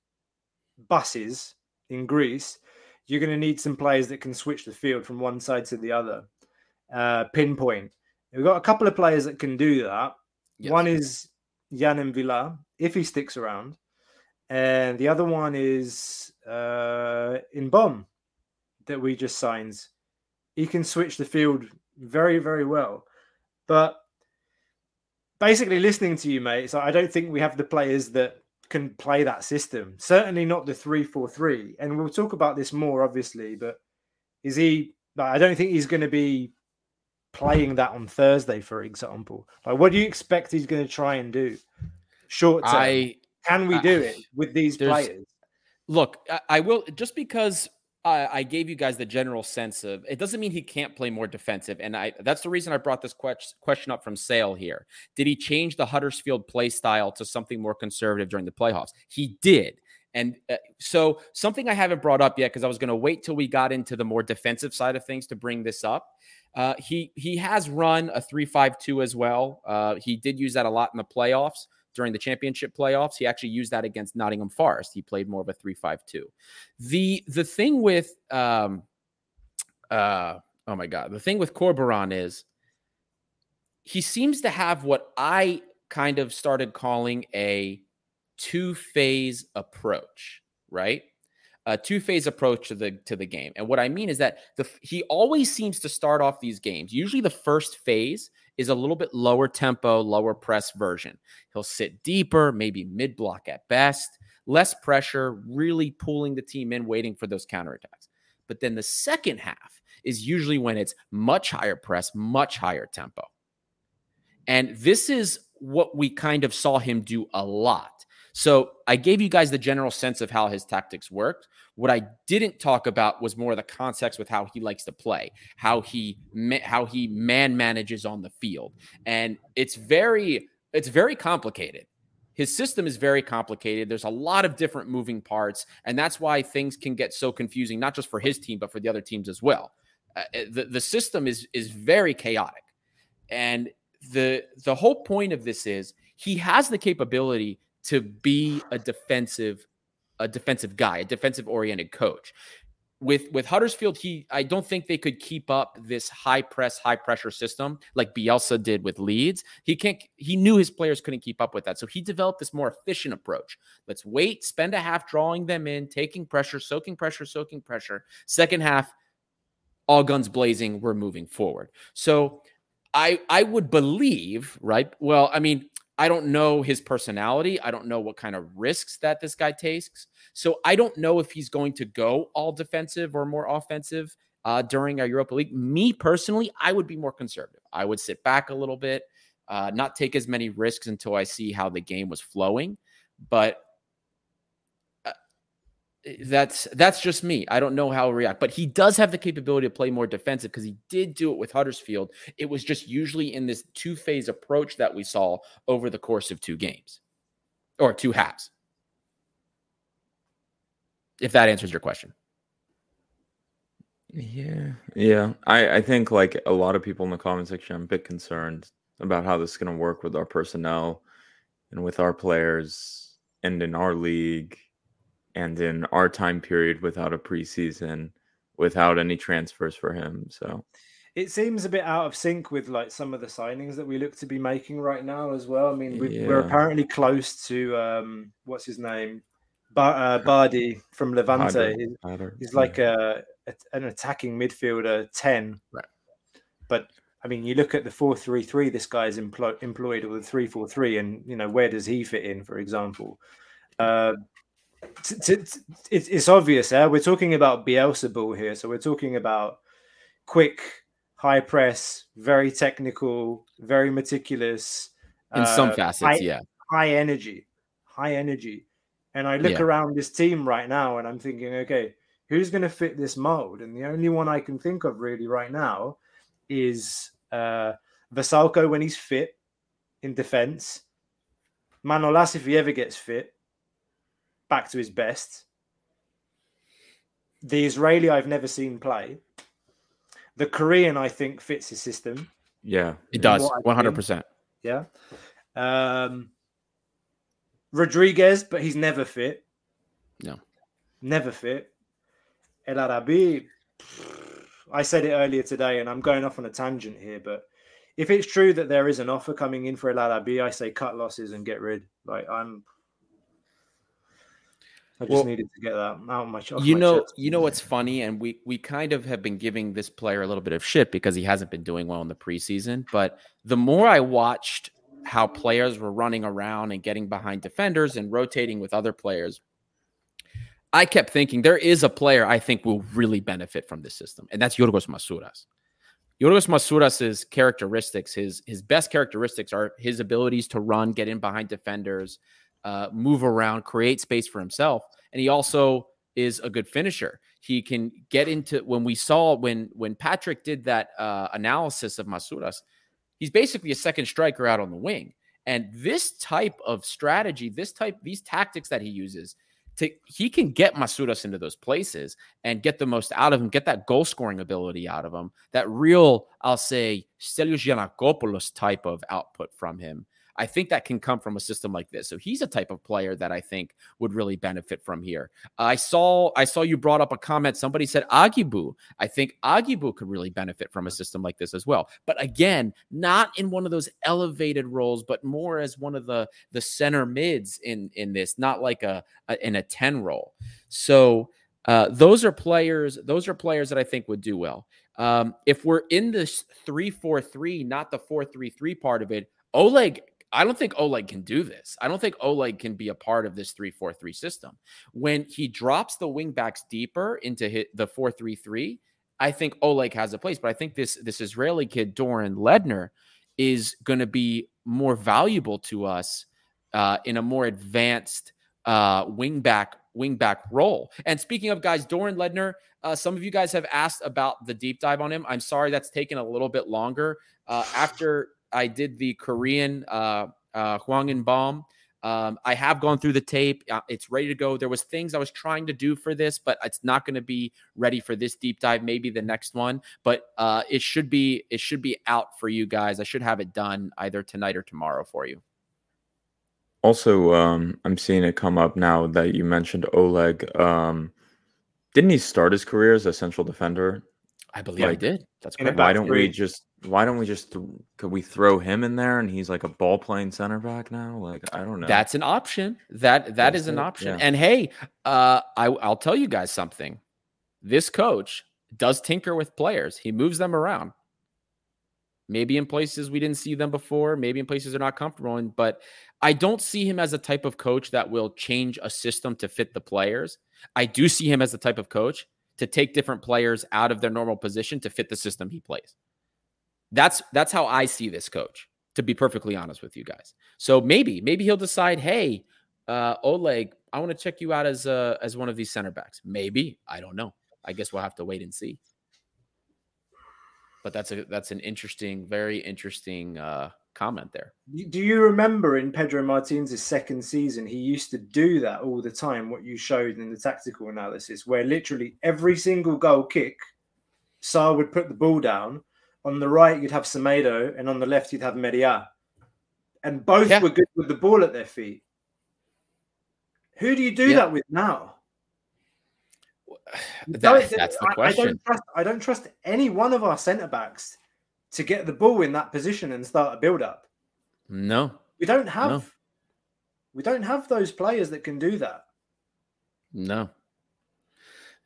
buses in Greece, you're going to need some players that can switch the field from one side to the other, uh, pinpoint. We've got a couple of players that can do that. Yes. One is Yann M'Vila, if he sticks around, and the other one is uh, In-beom that we just signed He can switch the field very, very well. But basically, listening to you, mate, so I don't think we have the players that can play that system. Certainly not the three-four-three. And we'll talk about this more, obviously. But is he? I don't think he's going to be playing that on Thursday, for example. Like, what do you expect he's going to try and do? Short term, I can we I- do it with these players? Look, I, I will just because I, I gave you guys the general sense of it doesn't mean he can't play more defensive, and I that's the reason I brought this ques- question up from Sale here. Did he change the Huddersfield play style to something more conservative during the playoffs? He did. And uh, so something I haven't brought up yet because I was going to wait till we got into the more defensive side of things to bring this up. Uh, he he has run a three-five-two as well. Uh, he did use that a lot in the playoffs during the championship playoffs. He actually used that against Nottingham Forest. He played more of a three-five-two. The the thing with um uh oh my god, the thing with Corberan is he seems to have what I kind of started calling a two-phase approach, right? A two-phase approach to the to the game. And what I mean is that the he always seems to start off these games. Usually the first phase is a little bit lower tempo, lower press version. He'll sit deeper, maybe mid block at best, less pressure, really pulling the team in, waiting for those counterattacks. But then the second half is usually when it's much higher press, much higher tempo. And this is what we kind of saw him do a lot. So I gave you guys the general sense of how his tactics worked. What I didn't talk about was more the context with how he likes to play, how he how he man manages on the field, and it's very it's very complicated. His system is very complicated. There's a lot of different moving parts, and that's why things can get so confusing, not just for his team but for the other teams as well. Uh, the the system is is very chaotic, and the the whole point of this is he has the capability to be a defensive a defensive guy, a defensive oriented coach. With with Huddersfield, he I don't think they could keep up this high press, high pressure system like Bielsa did with Leeds. He can't he knew his players couldn't keep up with that. So he developed this more efficient approach. Let's wait, spend a half drawing them in, taking pressure, soaking pressure, soaking pressure. Second half, all guns blazing, we're moving forward. So I I would believe, right? Well, I mean, I don't know his personality. I don't know what kind of risks that this guy takes. So I don't know if he's going to go all defensive or more offensive uh, during our Europa League. Me personally, I would be more conservative. I would sit back a little bit, uh, not take as many risks until I see how the game was flowing. But that's that's just me. I don't know how he'll react, but he does have the capability to play more defensive because he did do it with Huddersfield. It was just usually in this two phase approach that we saw over the course of two games or two halves. If that answers your question. Yeah, yeah. I I think like a lot of people in the comment section, I'm a bit concerned about how this is going to work with our personnel and with our players and in our league and in our time period without a preseason, without any transfers for him. So It seems a bit out of sync with like some of the signings that we look to be making right now as well. I mean, we, we're Yeah. apparently close to um, what's his name, ba- uh, Bardhi from Levante. Harder, He's- harder, He's like a, a an attacking midfielder ten, Right. But I mean, you look at the four three three. This guy's employ, employed with three four three, and you know where does he fit in? For example, uh, t- t- t- it's, it's obvious. Eh? We're talking about Bielsa ball here, so we're talking about quick, high press, very technical, very meticulous. In some uh, facets, high- yeah. high energy, high energy. And I look Yeah. around this team right now and I'm thinking, okay, who's going to fit this mold? And the only one I can think of really right now is uh, Vasalko when he's fit in defense. Manolas, if he ever gets fit, back to his best. The Israeli I've never seen play. The Korean I think fits his system. yeah, It does. One hundred percent. Yeah. Um, Rodriguez, but he's never fit. No. Never fit. El Arabi, I said it earlier today, and I'm going off on a tangent here, but if it's true that there is an offer coming in for El Arabi, I say cut losses and get rid. Like I'm I just Well, needed to get that out of my, off you know, chest. you know what's funny, and we we kind of have been giving this player a little bit of shit because he hasn't been doing well in the preseason. But the more I watched how players were running around and getting behind defenders and rotating with other players, I kept thinking there is a player I think will really benefit from this system, and that's Yorgos Masouras. Yorgos Masouras's characteristics, his his best characteristics are his abilities to run, get in behind defenders, uh, move around, create space for himself, and he also is a good finisher. He can get into when we saw when when Patrick did that uh, analysis of Masouras, he's basically a second striker out on the wing. And this type of strategy, this type, these tactics that he uses, to he can get Masouras into those places and get the most out of him, get that goal scoring ability out of him, that real, I'll say, Stelios Giannakopoulos type of output from him. I think that can come from a system like this. So he's a type of player that I think would really benefit from here. I saw I saw you brought up a comment. Somebody said Agibou. I think Agibou could really benefit from a system like this as well. But again, not in one of those elevated roles, but more as one of the the center mids in in this, not like a, a in a 10 role. So uh, those are players, those are players that I think would do well. Um, if we're in this 3-4-3, not the 4-3-3 part of it, Oleg I don't think Oleg can do this. I don't think Oleg can be a part of this 3-4-3 system. When he drops the wingbacks deeper into hit the 4-3-3, I think Oleg has a place. But I think this this Israeli kid Doron Leidner is going to be more valuable to us uh, in a more advanced uh, wingback wingback role. And speaking of guys, Doron Leidner, uh, some of you guys have asked about the deep dive on him. I'm sorry that's taken a little bit longer. Uh, after I did the Korean uh, uh, Hwang Baum. Um, I have gone through the tape. Uh, it's ready to go. There was things I was trying to do for this, but it's not going to be ready for this deep dive. Maybe the next one, but uh, it should be it should be out for you guys. I should have it done either tonight or tomorrow for you. Also, um, I'm seeing it come up now that you mentioned Oleg. Um, didn't he start his career as a central defender? I believe I did. That's in correct. Why don't three. we just? Why don't we just? th- Could we throw him in there and he's like a ball playing center back now? Like I don't know. That's an option. That that is an it, option. yeah. And hey, uh, I, I'll tell you guys something. This coach does tinker with players. He moves them around. Maybe in places we didn't see them before. Maybe in places they're not comfortable in. But I don't see him as a type of coach that will change a system to fit the players. I do see him as the type of coach to take different players out of their normal position to fit the system he plays. That's that's how I see this coach. To be perfectly honest with you guys, so maybe maybe he'll decide, hey, uh, Oleg, I want to check you out as uh, as one of these center backs. Maybe I don't know. I guess we'll have to wait and see. But that's a that's an interesting, very interesting uh, comment there. Do you remember in Pedro Martinez's second season, he used to do that all the time, what you showed in the tactical analysis, where literally every single goal kick, Saar would put the ball down. On the right, you'd have Semedo, and on the left, you'd have Meriah. And both Yeah. were good with the ball at their feet. Who do you do Yeah. that with now? That- that's the I- I question. don't, trust, I don't trust any one of our centre backs to get the ball in that position and start a build up. No, We don't have No. we don't have those players that can do that. no,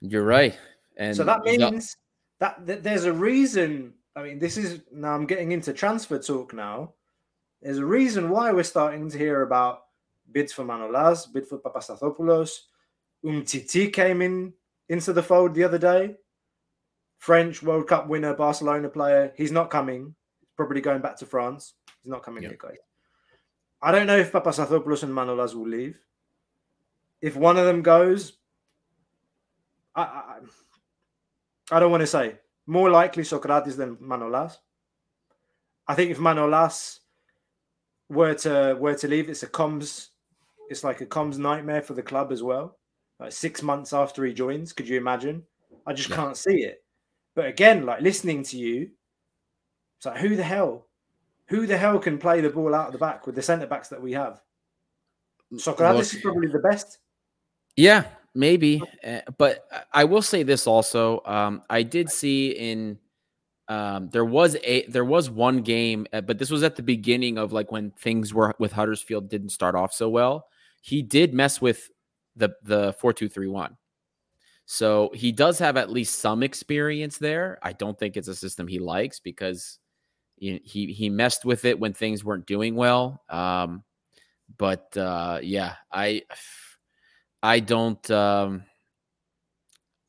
you're right. And so that means that, that there's a reason. I mean, this is now I'm getting into transfer talk now. There's a reason why we're starting to hear about bids for Manolas, bid for Papastathopoulos. Umtiti came in into the fold the other day. French World Cup winner, Barcelona player. He's not coming. He's probably going back to France. He's not coming Yeah. here, guys. I don't know if Papastathopoulos and Manolas will leave. If one of them goes, I, I, I don't want to say more likely Socrates than Manolas. I think if Manolas were to were to leave, it's a comms, it's like a comms nightmare for the club as well. Like six months after he joins, could you imagine? I just Yeah. can't see it. But again, like listening to you, it's like who the hell, who the hell can play the ball out of the back with the centre backs that we have? Socrates is probably the best. Yeah, maybe. Uh, but I- I will say this also. Um, I did see in um, there was a there was one game, uh, but this was at the beginning of like when things were with Huddersfield didn't start off so well. He did mess with the the four two three one. So he does have at least some experience there. I don't think it's a system he likes because he he, he messed with it when things weren't doing well. Um, but uh, yeah, I I don't. Um,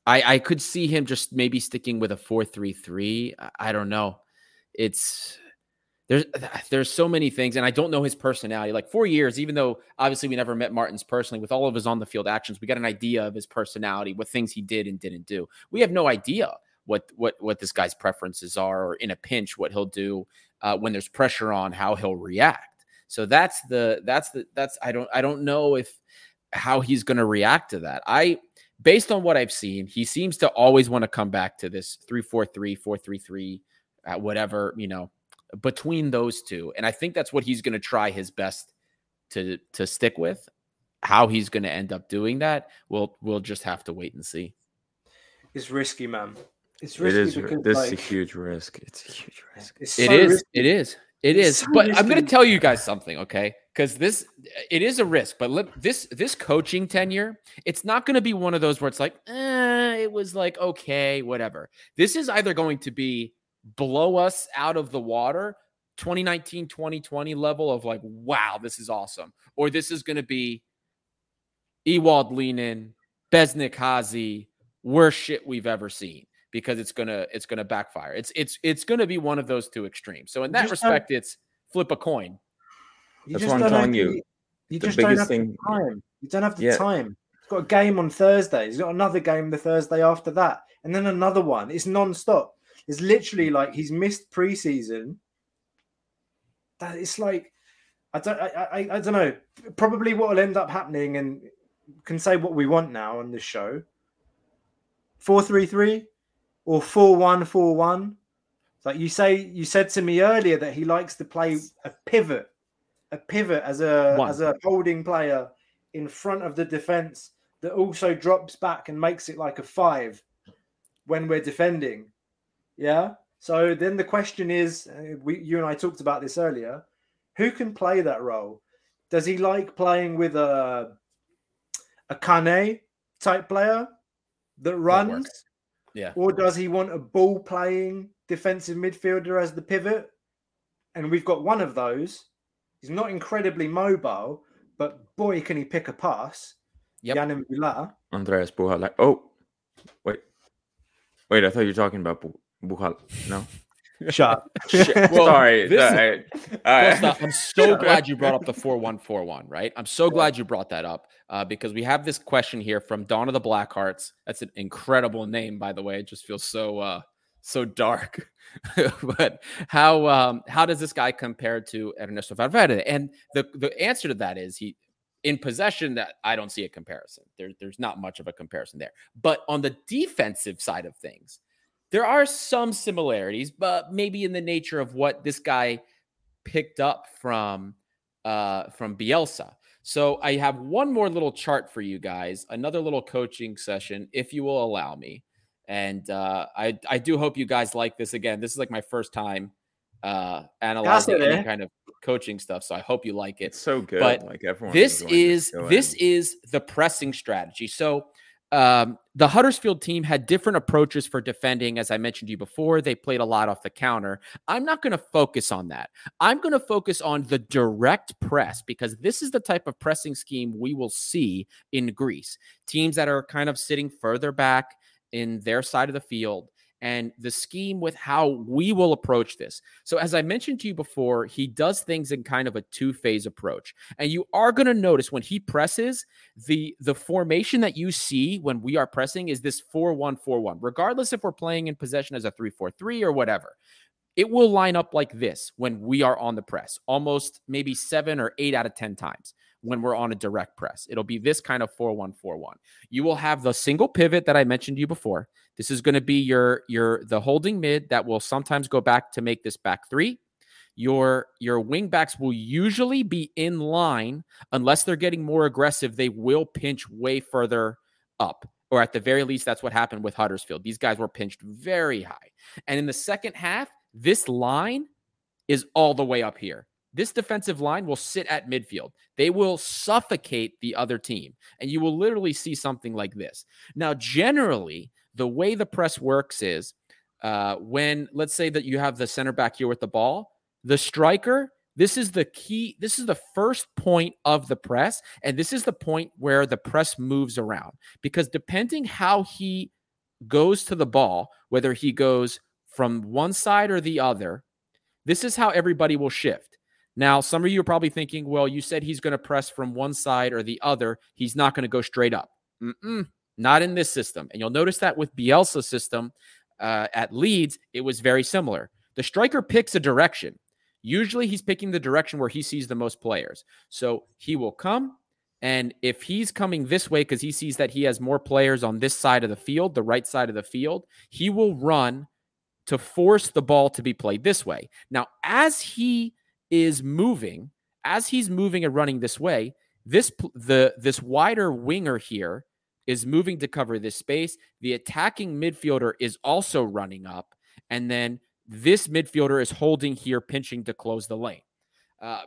I I could see him just maybe sticking with a four three three. I don't know. It's there's there's so many things, and I don't know his personality. Like four years, even though obviously we never met Martins personally, with all of his on the field actions, we got an idea of his personality, what things he did and didn't do. We have no idea what what what this guy's preferences are, or in a pinch, what he'll do uh, when there's pressure on, how he'll react. So that's the that's the that's I don't I don't know if how he's going to react to that. I based on what I've seen, he seems to always want to come back to this 3-4-3, 4-3-3, uh, whatever, you know, between those two. And I think that's what he's going to try his best to to stick with. How he's going to end up doing that, we'll we'll just have to wait and see. It's risky, man. It's risky is. because This like, is a huge risk. It's a huge risk. it's It so is. risky. It is. It It's is. so But I'm going to tell you guys something, okay? Because this, it is a risk. But let, this this coaching tenure, it's not going to be one of those where it's like, eh, it was like okay, whatever. This is either going to be blow us out of the water, 2019, 2020 level of like, wow, this is awesome, or this is going to be Ewald Lienen, Besnik Hasi, worst shit we've ever seen because it's gonna it's gonna backfire. It's it's it's gonna be one of those two extremes. So in that respect, it's flip a coin. You That's just what I'm don't telling have you. the- You The just don't have thing- the time. You don't have the Yeah. time. He's got a game on Thursday. He's got another game the Thursday after that, and then another one. It's non-stop. It's literally like he's missed preseason. That it's like I don't I, I, I don't know. Probably what will end up happening, and can say what we want now on this show. Four three three, or four one four one. Like you say, you said to me earlier that he likes to play a pivot, a pivot as a One. as a holding player in front of the defense that also drops back and makes it like a five when we're defending. Yeah. So then the question is, uh, we you and I talked about this earlier. Who can play that role? Does he like playing with a a Kane type player that work. runs? Yeah. Or does he want a ball playing defensive midfielder as the pivot? And we've got one of those. He's not incredibly mobile, but boy, can he pick a pass. Yep. Yann M'Vila. Andreas Buhala. Oh, wait, wait. I thought you were talking about Bu- Buhala. No. Shot. Well, Sorry. this is- Sorry. All right. Costa, I'm so glad you brought up the 4141, right? I'm so glad you brought that up uh, because we have this question here from Dawn of the Blackhearts. That's an incredible name, by the way. It just feels so uh, so dark. but how um, how does this guy compare to Ernesto Valverde? And the the answer to that is he in possession that I don't see a comparison. There, there's not much of a comparison there. But on the defensive side of things, there are some similarities, but maybe in the nature of what this guy picked up from uh, from Bielsa. So I have one more little chart for you guys, another little coaching session, if you will allow me. And uh, I I do hope you guys like this. Again, this is like my first time uh, analyzing any kind of coaching stuff, so I hope you like it It's so good. but like everyone. this is show this is the pressing strategy. So um, the Huddersfield team had different approaches for defending, as I mentioned to you before. They played a lot off the counter. I'm not going to focus on that. I'm going to focus on the direct press because this is the type of pressing scheme we will see in Greece. Teams that are kind of sitting further back in their side of the field and the scheme with how we will approach this. So, as I mentioned to you before, he does things in kind of a two phase approach. And you are going to notice when he presses, the the formation that you see when we are pressing is this 4-1-4-1. Regardless if we're playing in possession as a 3-4-3 or whatever. It will line up like this when we are on the press, almost maybe 7 or 8 out of 10 times when we're on a direct press. It'll be this kind of 4-1-4-1. You will have the single pivot that I mentioned to you before. This is going to be your your the holding mid that will sometimes go back to make this back 3 your your wing backs will usually be in line unless they're getting more aggressive they will pinch way further up or at the very least that's what happened with Huddersfield these guys were pinched very high and in the second half this line is all the way up here this defensive line will sit at midfield. They will suffocate the other team, and you will literally see something like this. Now, generally, the way the press works is uh, when, let's say, that you have the center back here with the ball, the striker. This is the key. This is the first point of the press, and this is the point where the press moves around because depending how he goes to the ball, whether he goes from one side or the other, this is how everybody will shift. Now, some of you are probably thinking, well, you said he's going to press from one side or the other. He's not going to go straight up. Mm-mm, not in this system. And you'll notice that with Bielsa's system uh, at Leeds, it was very similar. The striker picks a direction. Usually he's picking the direction where he sees the most players. So he will come. And if he's coming this way because he sees that he has more players on this side of the field, the right side of the field, he will run to force the ball to be played this way. Now, as he is moving, as he's moving and running this way, this the this wider winger here is moving to cover this space. The attacking midfielder is also running up, and then this midfielder is holding here, pinching to close the lane. Uh,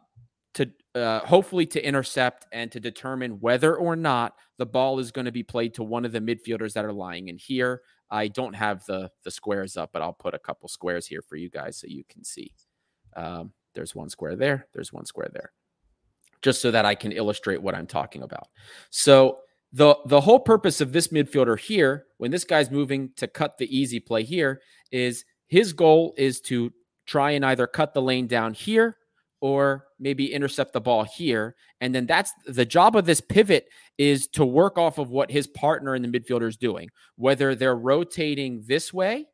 to uh, hopefully to intercept and to determine whether or not the ball is going to be played to one of the midfielders that are lying in here. I don't have the the squares up, but I'll put a couple squares here for you guys so you can see. Um, there's one square there. There's one square there, just so that I can illustrate what I'm talking about. So the the whole purpose of this midfielder here, when this guy's moving to cut the easy play here, is his goal is to try and either cut the lane down here or maybe intercept the ball here. And then that's the job of this pivot is to work off of what his partner in the midfielder is doing, whether they're rotating this way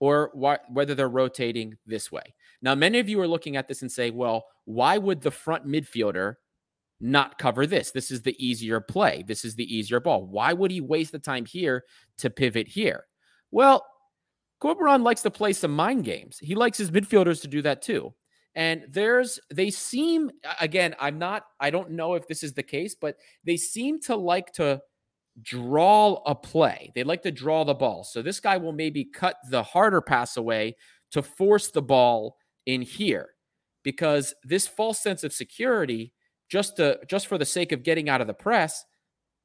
or wh- whether they're rotating this way. Now, many of you are looking at this and say, well, why would the front midfielder not cover this? This is the easier play. This is the easier ball. Why would he waste the time here to pivot here? Well, Corberan likes to play some mind games. He likes his midfielders to do that too. And there's, they seem, again, I'm not, I don't know if this is the case, but they seem to like to draw a play. They like to draw the ball. So this guy will maybe cut the harder pass away to force the ball in here because this false sense of security, just to, just for the sake of getting out of the press,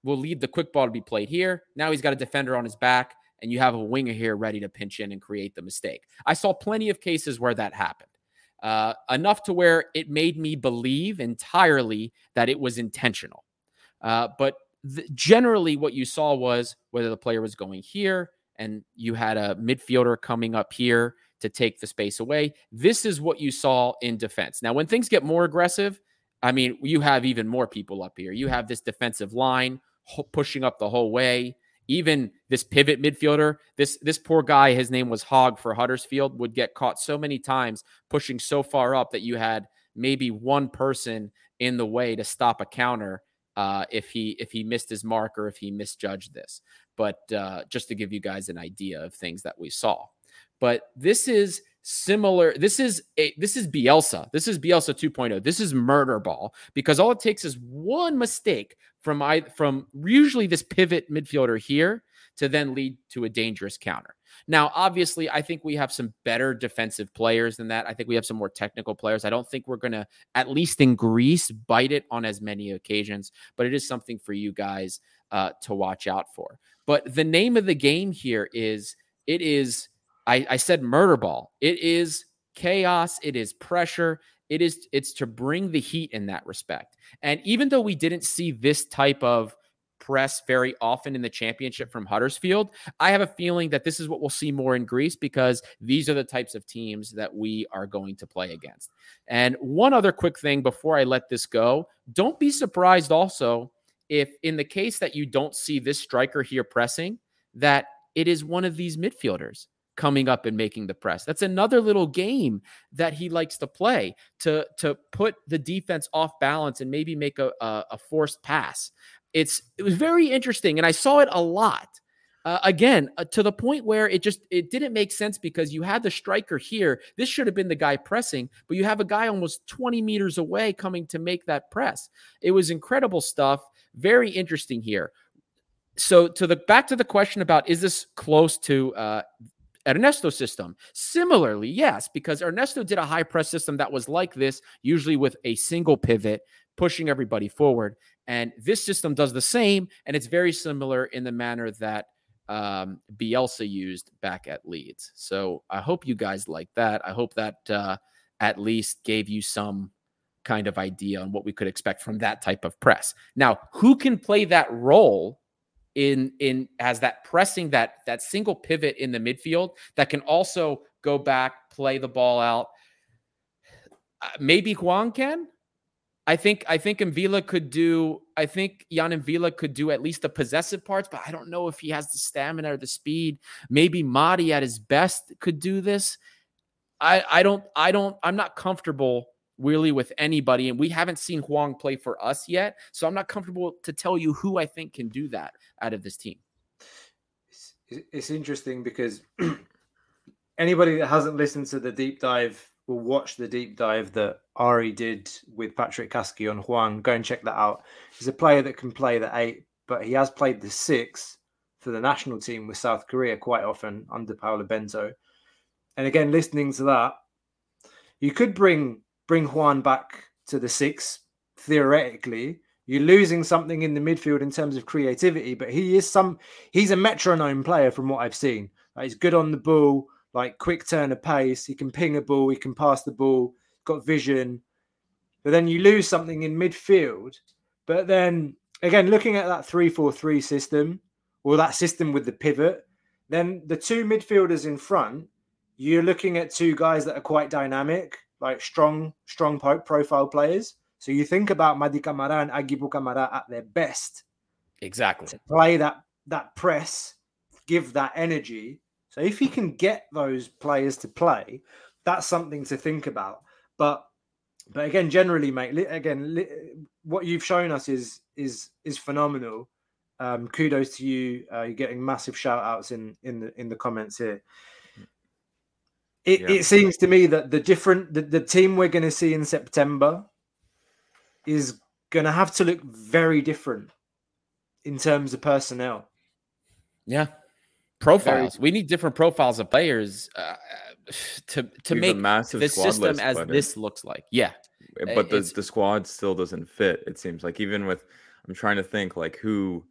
will lead the quick ball to be played here. Now he's got a defender on his back, and you have a winger here ready to pinch in and create the mistake. I saw plenty of cases where that happened uh, enough to where it made me believe entirely that it was intentional. Uh, but th- generally, what you saw was whether the player was going here and you had a midfielder coming up here to take the space away. This is what you saw in defense. Now, when things get more aggressive, I mean, you have even more people up here. You have this defensive line pushing up the whole way even this pivot midfielder, this this poor guy, his name was Hogg for Huddersfield, would get caught so many times pushing so far up that you had maybe one person in the way to stop a counter uh, if he if he missed his mark or if he misjudged this. But uh, just to give you guys an idea of things that we saw. But this is similar. This is a this is Bielsa. This is Bielsa 2.0. This is murder ball because all it takes is one mistake from I from usually this pivot midfielder here to then lead to a dangerous counter. Now, obviously, I think we have some better defensive players than that. I think we have some more technical players. I don't think we're going to, at least in Greece, bite it on as many occasions, but it is something for you guys uh, to watch out for. But the name of the game here is it is, I, I said murder ball. It is chaos, it is pressure, it is it's to bring the heat in that respect. And even though we didn't see this type of press very often in the championship from Huddersfield, I have a feeling that this is what we'll see more in Greece because these are the types of teams that we are going to play against. And one other quick thing before I let this go, don't be surprised also if in the case that you don't see this striker here pressing that it is one of these midfielders coming up and making the press. That's another little game that he likes to play to to put the defense off balance and maybe make a, a, a forced pass. It's it was very interesting, and I saw it a lot. Uh, again, uh, to the point where it just it didn't make sense because you had the striker here. This should have been the guy pressing, but you have a guy almost 20 meters away coming to make that press. It was incredible stuff. Very interesting here. So to the back to the question about is this close to uh, Ernesto system. Similarly, yes, because Ernesto did a high press system that was like this, usually with a single pivot pushing everybody forward. And this system does the same, and it's very similar in the manner that um, Bielsa used back at Leeds. So I hope you guys like that. I hope that uh, at least gave you some kind of idea on what we could expect from that type of press. Now, who can play that role in in as that pressing that that single pivot in the midfield that can also go back, play the ball out? Uh, maybe Juan can. I think I think M'Vila could do. I think Yann M'Vila could do at least the possessive parts, but I don't know if he has the stamina or the speed. Maybe Mady at his best could do this. I I don't I don't I'm not comfortable really with anybody, and we haven't seen Hwang play for us yet, so I'm not comfortable to tell you who I think can do that out of this team. It's, it's interesting because anybody that hasn't listened to the deep dive will watch the deep dive that Ari did with Patrick Kasky on Hwang. Go and check that out. He's a player that can play the eight, but he has played the six for the national team with South Korea quite often under Paulo Bento. And again, listening to that, you could bring bring Hwang back to the six theoretically. You're losing something in the midfield in terms of creativity, but he is some he's a metronome player from what I've seen. Like he's good on the ball, like quick turn of pace. He can ping a ball, he can pass the ball, got vision. But then you lose something in midfield. But then again, looking at that 3-4-3 system, or that system with the pivot, then the two midfielders in front, you're looking at two guys that are quite dynamic like strong, strong profile players. So you think about Mady Camara and Agibou Camara at their best. Exactly. To play that that press, give that energy. So if he can get those players to play, that's something to think about. But but again, generally, mate, again, what you've shown us is is is phenomenal. Um, kudos to you. Uh, you're getting massive shout outs in in the in the comments here. It, yeah. it seems to me that the different the, the team we're going to see in September is going to have to look very different in terms of personnel. Yeah, profiles. Very... We need different profiles of players uh, to to make massive the system as this looks like. Yeah, but the the squad still doesn't fit. It seems like even with I'm trying to think like who,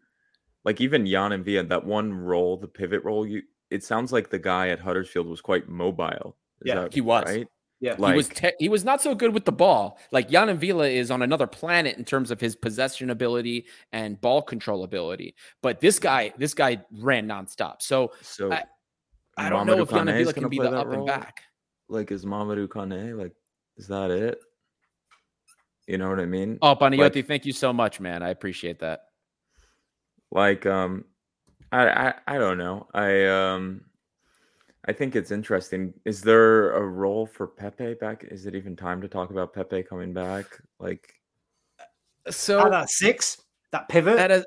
like even Yann M'Vila that one role, the pivot role you it sounds like the guy at Huddersfield was quite mobile. Is yeah, he was. Right? Yeah, like, he was. Te- he was not so good with the ball. Like Yann M'Vila is on another planet in terms of his possession ability and ball control ability. But this guy, this guy ran nonstop. So, so I, I don't know if Yann M'Vila can be the up role? and back. Like is Mamadou Kane? Like is that it? You know what I mean? Oh, Panayotti, like, thank you so much, man. I appreciate that. Like, um, I, I I don't know. I um I think it's interesting. Is there a role for Pepe back? Is it even time to talk about Pepe coming back? Like so that six, that pivot. That is,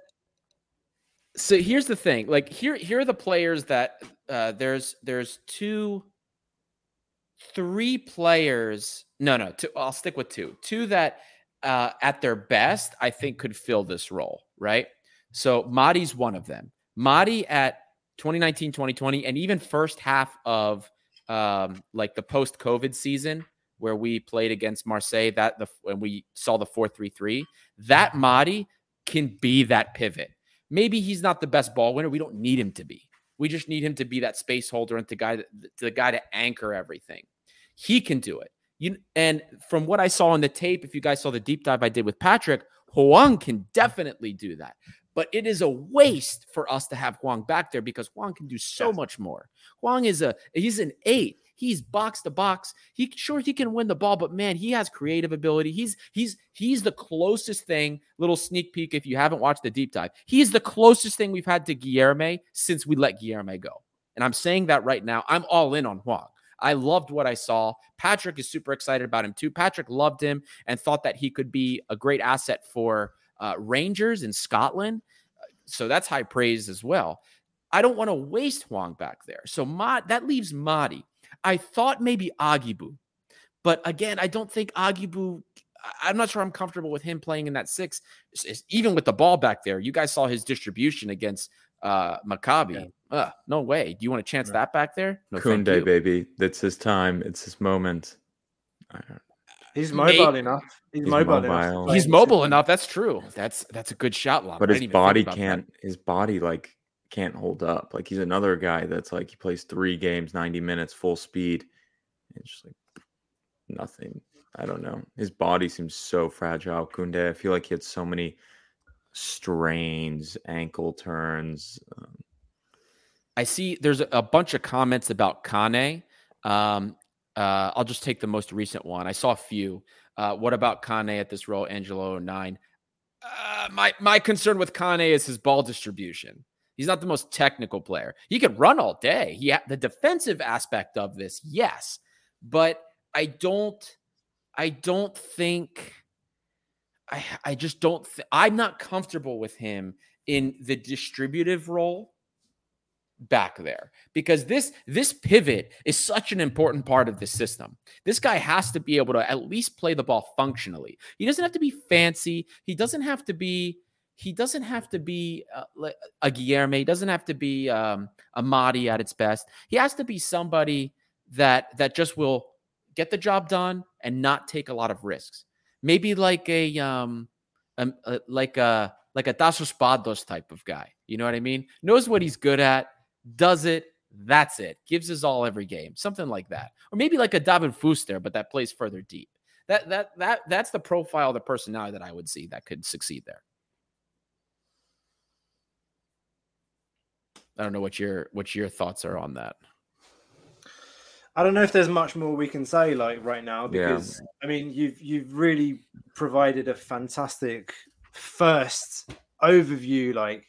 so here's the thing. Like here here are the players that uh there's there's two three players. No, no, two, I'll stick with two. Two that uh at their best I think could fill this role, right? So Mady's one of them. Mady at 2019, 2020, and even first half of um, like the post COVID season where we played against Marseille, that the when we saw the 4 3 3, that Mady can be that pivot. Maybe he's not the best ball winner. We don't need him to be. We just need him to be that space holder and the guy that, the guy to anchor everything. He can do it. You and from what I saw on the tape, if you guys saw the deep dive I did with Patrick, Hwang can definitely do that. But it is a waste for us to have Hwang back there because Hwang can do so yes. much more. Hwang is a he's an eight. He's box to box. He sure he can win the ball, but man, he has creative ability. He's he's he's the closest thing. Little sneak peek if you haven't watched the deep dive. He's the closest thing we've had to Guilherme since we let Guilherme go. And I'm saying that right now. I'm all in on Hwang. I loved what I saw. Patrick is super excited about him too. Patrick loved him and thought that he could be a great asset for uh, Rangers in Scotland. So that's high praise as well. I don't want to waste Hwang back there. So Ma- that leaves Mady. I thought maybe Agibou, but again, I don't think Agibou. I'm not sure I'm comfortable with him playing in that six, even with the ball back there. You guys saw his distribution against uh, Maccabi. Uh, no way. Do you want to chance that back there? No, thank Kunde, baby. It's his time. It's his moment. I don't- He's Mate- mobile enough. He's, He's mobile, mobile. enough. to He's mobile enough. That's true. That's that's a good shot, Lama. but his didn't even think body can't. His body like can't hold up. Like he's another guy that's like he plays three games, ninety minutes, full speed. It's just like nothing. I don't know. His body seems so fragile. Kunde. I feel like he had so many strains, ankle turns. Um, I see there's a, a bunch of comments about Kane. Um, uh, I'll just take the most recent one. I saw a few. Uh, what about Kane at this role, Angelo 9? Uh, my, my concern with Kane is his ball distribution. He's not the most technical player. He could run all day. He ha- the defensive aspect of this, yes, but I don't. I don't think. I I just don't. Th- I'm not comfortable with him in the distributive role back there because this this pivot is such an important part of the system. This guy has to be able to at least play the ball functionally. He doesn't have to be fancy. He doesn't have to be he doesn't have to be uh, a Guillermo. He doesn't have to be um, a Mady at its best. He has to be somebody that that just will get the job done and not take a lot of risks. Maybe like a um, um uh, like a like a Tasos Pados type of guy. You know what I mean? Knows what he's good at, does it. That's it. Gives us all every game. Something like that. Or maybe like a David Fuster, but that plays further deep. That that that that's the profile the personality that I would see that could succeed there. I don't know what your what your thoughts are on that. I don't know if there's much more we can say like right now Yeah. because I mean you've you've really provided a fantastic first overview like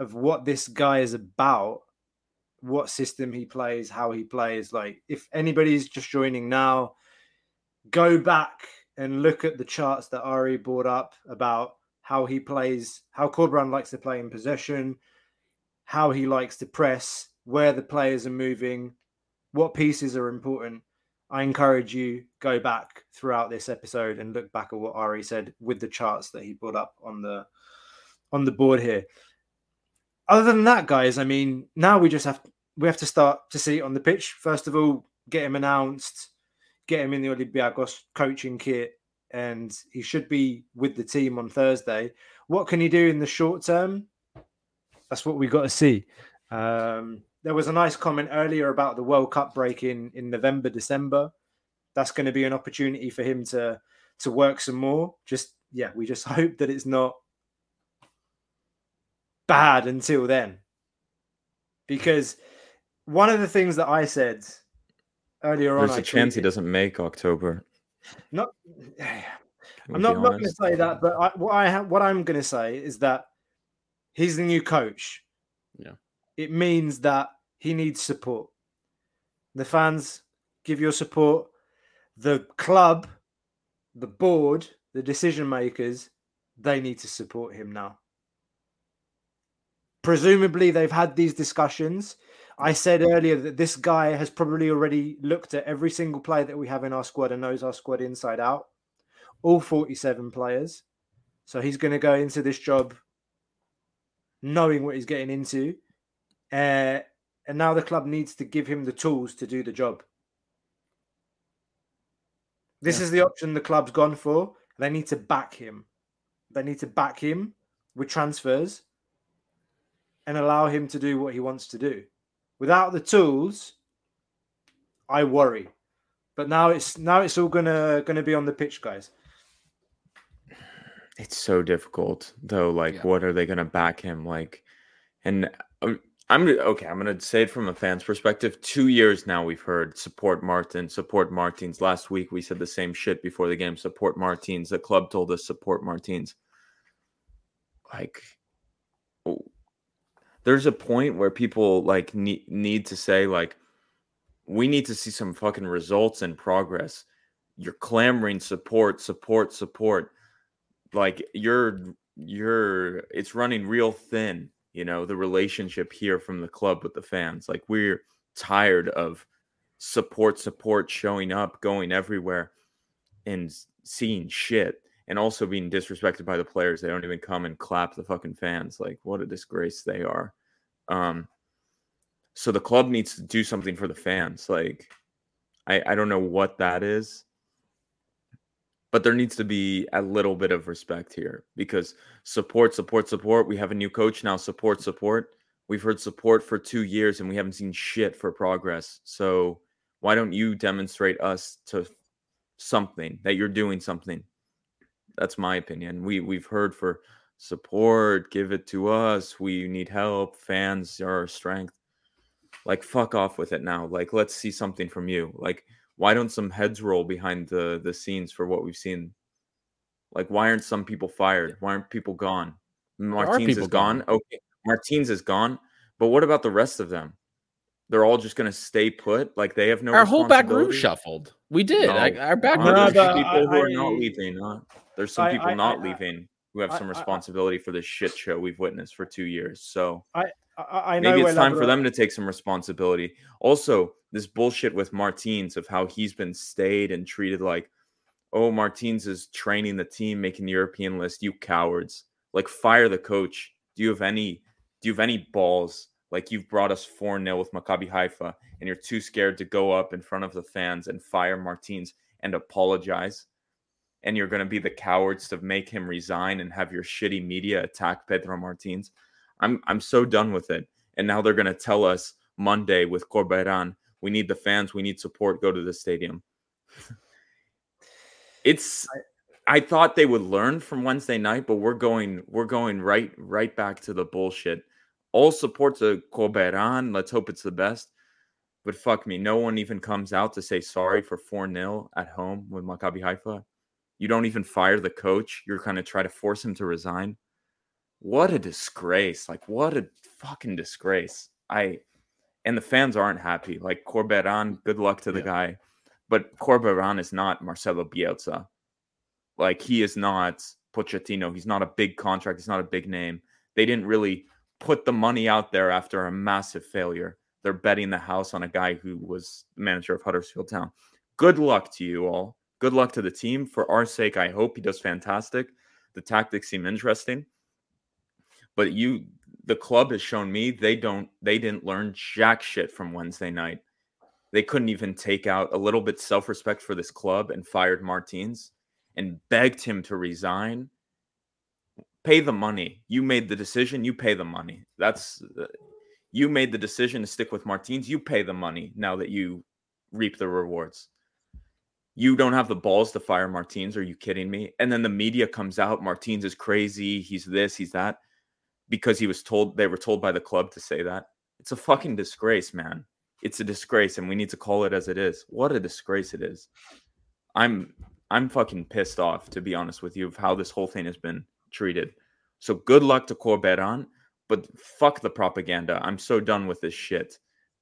of what this guy is about, what system he plays, how he plays. Like if anybody's just joining now, go back and look at the charts that Ari brought up about how he plays, how Corberan likes to play in possession, how he likes to press, where the players are moving, what pieces are important. I encourage you go back throughout this episode and look back at what Ari said with the charts that he brought up on the on the board here. Other than that, guys, I mean, now we just have we have to start to see it on the pitch. First of all, get him announced, get him in the Olympiacos coaching kit, and he should be with the team on Thursday. What can he do in the short term? That's what we got to see. Um, there was a nice comment earlier about the World Cup break in, in November, December. That's going to be an opportunity for him to to work some more. Just yeah, we just hope that it's not bad until then. Because one of the things that I said earlier on, There's I a chance he doesn't make October. Not, I'm not, not going to say that, but I, what I ha- what I'm going to say is that he's the new coach. Yeah. it means that he needs support. The fans give your support. The club, the board, the decision makers, they need to support him now. Presumably, they've had these discussions. I said earlier that this guy has probably already looked at every single player that we have in our squad and knows our squad inside out, all 47 players. So he's going to go into this job knowing what he's getting into. Uh, and now the club needs to give him the tools to do the job. This is the option the club's gone for. They need to back him. They need to back him with transfers and allow him to do what he wants to do. Without the tools, I worry. But now it's now it's all gonna gonna be on the pitch, guys. It's so difficult though. Like, Yeah. what are they going to back him? Like, and um, I'm okay. I'm going to say it from a fan's perspective. Two years now, we've heard support Martin, support Martins. Last week, we said the same shit before the game. Support Martins. The club told us support Martins. Like, oh, there's a point where people like need need to say like, we need to see some fucking results and progress. You're clamoring support, support, support. Like you're you're it's running real thin you know the relationship here from the club with the fans. Like we're tired of support support showing up going everywhere and seeing shit and also being disrespected by the players they don't even come and clap the fucking fans like what a disgrace they are Um, so the club needs to do something for the fans. Like, I I don't know what that is, but there needs to be a little bit of respect here because support, support, support. We have a new coach now. Support, support. We've heard support for two years and we haven't seen shit for progress. So why don't you demonstrate us to something that you're doing something? That's my opinion. We we've heard for support, give it to us. We need help. Fans are our strength. Like fuck off with it now. Like let's see something from you. Like why don't some heads roll behind the the scenes for what we've seen? Like why aren't some people fired? Why aren't people gone? Martins people is gone. gone. Okay, Martins is gone. But what about the rest of them? They're all just going to stay put. Like they have no. Our whole back room shuffled. We did. No. Like, our back Uh, room. No, there's but who are I- not leaving. Huh? There's some I- people I- not I- leaving who have some responsibility for this shit show we've witnessed for two years. So I, I know maybe it's time for them to take some responsibility. Also, this bullshit with Martins of how he's been stayed and treated like, oh, Martins is training the team, making the European list. You cowards! Like, fire the coach. Do you have any? Do you have any balls? Like you've brought us 4 0 with Maccabi Haifa, and you're too scared to go up in front of the fans and fire Martins and apologize. And you're going to be the cowards to make him resign and have your shitty media attack Pedro Martins. I'm I'm so done with it. And now they're going to tell us Monday with Corberan, we need the fans, we need support, go to the stadium. it's I thought they would learn from Wednesday night, but we're going we're going right right back to the bullshit. All support to Corberan. Let's hope it's the best. But fuck me, no one even comes out to say sorry for 4-0 at home with Maccabi Haifa. You don't even fire the coach. You're kind of try to force him to resign. What a disgrace. Like what a fucking disgrace. I and the fans aren't happy. Like Corberan, good luck to the guy. But Corberan is not Marcelo Bielsa. Like he is not Pochettino. He's not a big contract. He's not a big name. They didn't really put the money out there after a massive failure. They're betting the house on a guy who was manager of Huddersfield Town. Good luck to you all. Good luck to the team. For our sake, I hope he does fantastic. The tactics seem interesting. But you the club has shown me they don't they didn't learn jack shit from Wednesday night. They couldn't even take out a little bit self-respect for this club and fired Martins and begged him to resign. Pay the money. You made the decision, you pay the money. That's uh, you made the decision to stick with Martins, you pay the money now that you reap the rewards. You don't have the balls to fire Martins. Are you kidding me? And then the media comes out Martins is crazy. He's this, he's that because he was told they were told by the club to say that. It's a fucking disgrace, man. It's a disgrace and we need to call it as it is. What a disgrace it is. I'm I'm fucking pissed off to be honest with you of how this whole thing has been treated. So good luck to Corberan, but fuck the propaganda. I'm so done with this shit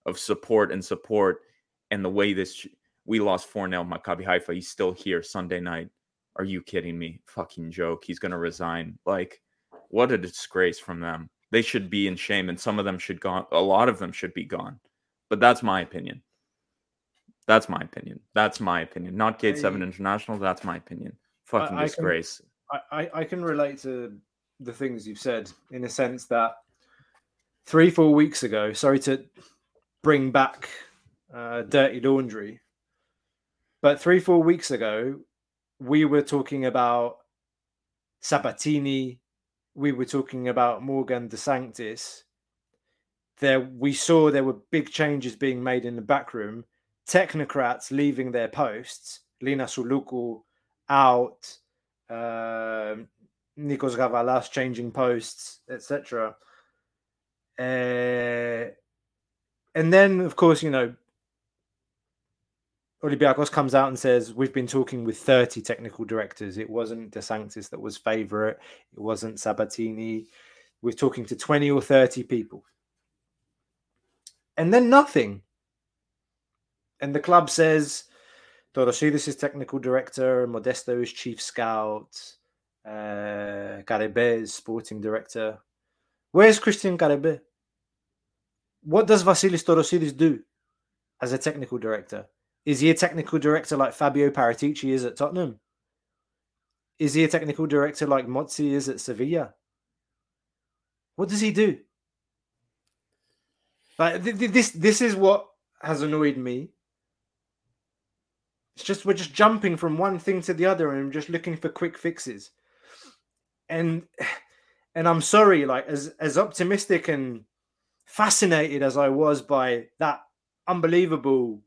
of support and support and the way this sh- we lost 4-0 Maccabi Haifa. He's still here Sunday night. Are you kidding me? Fucking joke. He's going to resign. Like what a disgrace from them. They should be in shame, and some of them should gone. A lot of them should be gone. But that's my opinion. That's my opinion. That's my opinion. Not Gate Seven International. That's my opinion. Fucking I can- disgrace. I, I, I can relate to the things you've said in a sense that three, four weeks ago, sorry to bring back uh, dirty laundry, but three, four weeks ago, we were talking about Sabatini, we were talking about Morgan De Sanctis. There, we saw there were big changes being made in the back room. Technocrats leaving their posts. Lina Suluku out. Um Nikos Gavalas changing posts, etc. Uh, and then, of course, you know, Olympiacos comes out and says, We've been talking with 30 technical directors. It wasn't De Sanctis that was favorite, it wasn't Sabatini. We're talking to 20 or 30 people. And then nothing. And the club says, Torosidis is technical director, Modesto is chief scout, uh, is sporting director. Where's Christian Karembeu? What does Vasilis Torosidis do as a technical director? Is he a technical director like Fabio Paratici is at Tottenham? Is he a technical director like Monchi is at Sevilla? What does he do? Like th- th- this, this is what has annoyed me. It's just we're just jumping from one thing to the other and just looking for quick fixes. And and I'm sorry, like as as optimistic and fascinated as I was by that unbelievable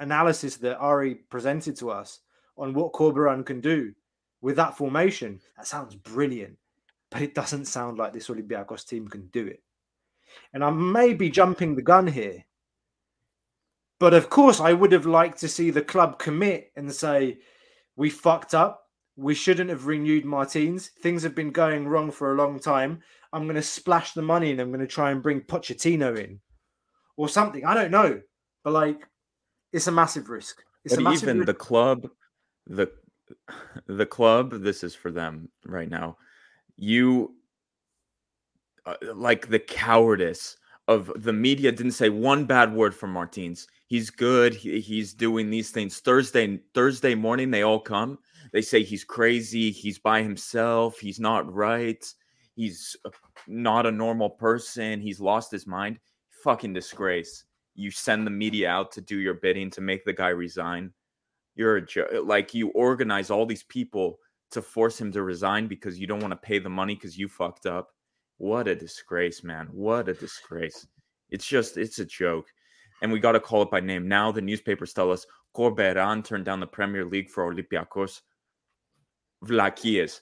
analysis that Ari presented to us on what Corberan can do with that formation, that sounds brilliant. But it doesn't sound like this Olympiacos team can do it. And I may be jumping the gun here. But of course, I would have liked to see the club commit and say, we fucked up. We shouldn't have renewed Martins. Things have been going wrong for a long time. I'm going to splash the money and I'm going to try and bring Pochettino in or something. I don't know. But like, it's a massive risk. It's but a massive even risk. the club, the the club, this is for them right now. You uh, like the cowardice of the media didn't say one bad word for Martins. He's good. He, he's doing these things. Thursday Thursday morning, they all come. They say he's crazy. He's by himself. He's not right. He's uh, not a normal person. He's lost his mind. Fucking disgrace. You send the media out to do your bidding to make the guy resign. You're a jo- like you organize all these people to force him to resign because you don't want to pay the money because you fucked up. What a disgrace, man. What a disgrace. It's just, it's a joke. And we got to call it by name. Now the newspapers tell us Corberan turned down the Premier League for Olympiacos. Vlakies,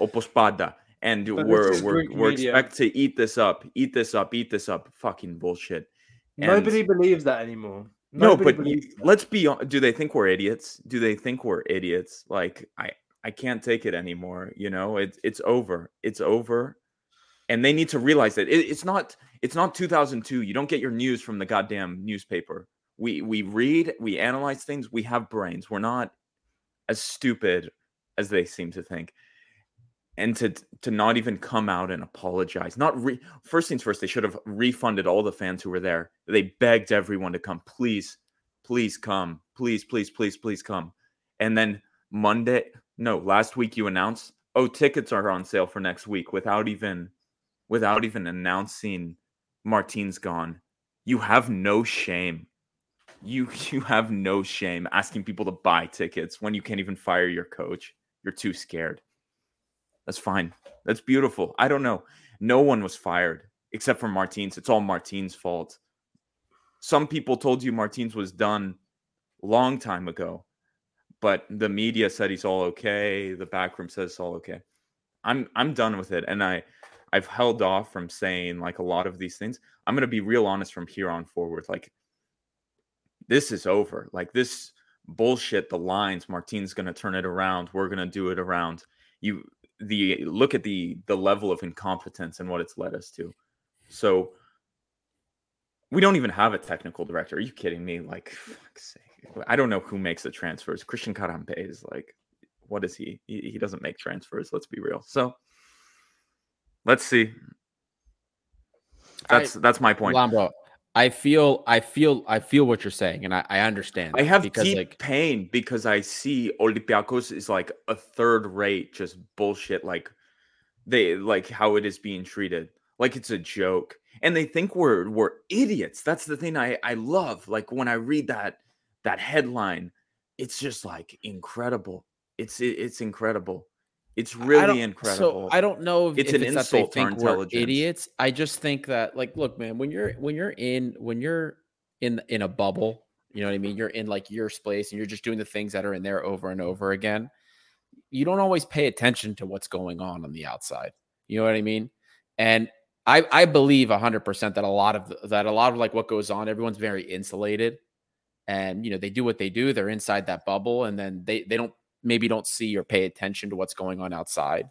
Opos Pada. And But we're, we're, we're expect to eat this up, eat this up, eat this up. Fucking bullshit. And- Nobody believes that anymore. no, but you, let's be do they think we're idiots? Do they think we're idiots? Like I I can't take it anymore, you know? It's it's over. It's over. And they need to realize that it, it's not it's not 2002. You don't get your news from the goddamn newspaper. We we read, we analyze things, we have brains. We're not as stupid as they seem to think. And to to not even come out and apologize. Not re- first things first, they should have refunded all the fans who were there. They begged everyone to come. Please, please come. Please, please, please, please come. And then Monday, no, last week you announced, oh, tickets are on sale for next week without even without even announcing martine's gone. You have no shame. You you have no shame asking people to buy tickets when you can't even fire your coach. You're too scared. That's fine. That's beautiful. I don't know. No one was fired except for Martins. It's all Martins' fault. Some people told you Martins was done long time ago, but the media said he's all okay. The backroom says it's all okay. I'm I'm done with it, and I I've held off from saying like a lot of these things. I'm gonna be real honest from here on forward. Like this is over. Like this bullshit. The lines. Martin's gonna turn it around. We're gonna do it around. You the look at the the level of incompetence and what it's led us to. So we don't even have a technical director. Are you kidding me? Like, fuck's sake. I don't know who makes the transfers. Christian Karembeu is like, what is he? he? He doesn't make transfers. Let's be real. So let's see. That's that's my point. I feel, I feel, I feel what you're saying, and I, I understand. I have because deep like pain because I see Olympiacos is like a third rate, just bullshit. Like they like how it is being treated, like it's a joke, and they think we're we're idiots. That's the thing I I love. Like when I read that that headline, it's just like incredible. It's it, it's incredible. It's really incredible. So I don't know if It's if an it's that they insult to our think we're intelligence. idiots. I just think that, like, look, man, when you're when you're in when you're in in a bubble, you know what I mean. You're in like your space, and you're just doing the things that are in there over and over again. You don't always pay attention to what's going on on the outside. You know what I mean? And I I believe hundred percent that a lot of the- that a lot of like what goes on, everyone's very insulated, and you know they do what they do. They're inside that bubble, and then they they don't maybe don't see or pay attention to what's going on outside.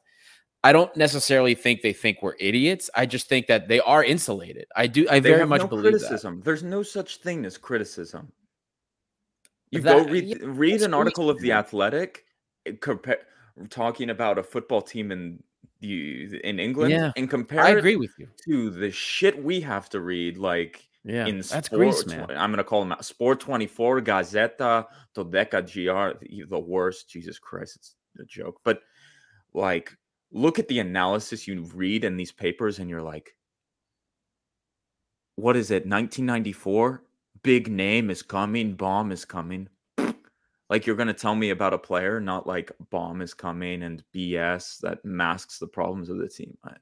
I don't necessarily think they think we're idiots. I just think that they are insulated. I do. I They very much no believe that. There's no such thing as criticism. You That- go read yeah, read an article of the. Athletic, eh, compare talking about a football team in the in England, Yeah, and compare I agree with you. to the shit we have to read, like Yeah, in that's Sport Greece, man. I'm gonna call them out. Sport 24, Gazzetta, Todeka GR, the the worst. Jesus Christ, it's a joke. But like, look at the analysis you read in these papers, and you're like, what is it? 1994. Big name is coming. Bomb is coming. Like you're gonna tell me about a player, not like bomb is coming and BS that masks the problems of the team. I-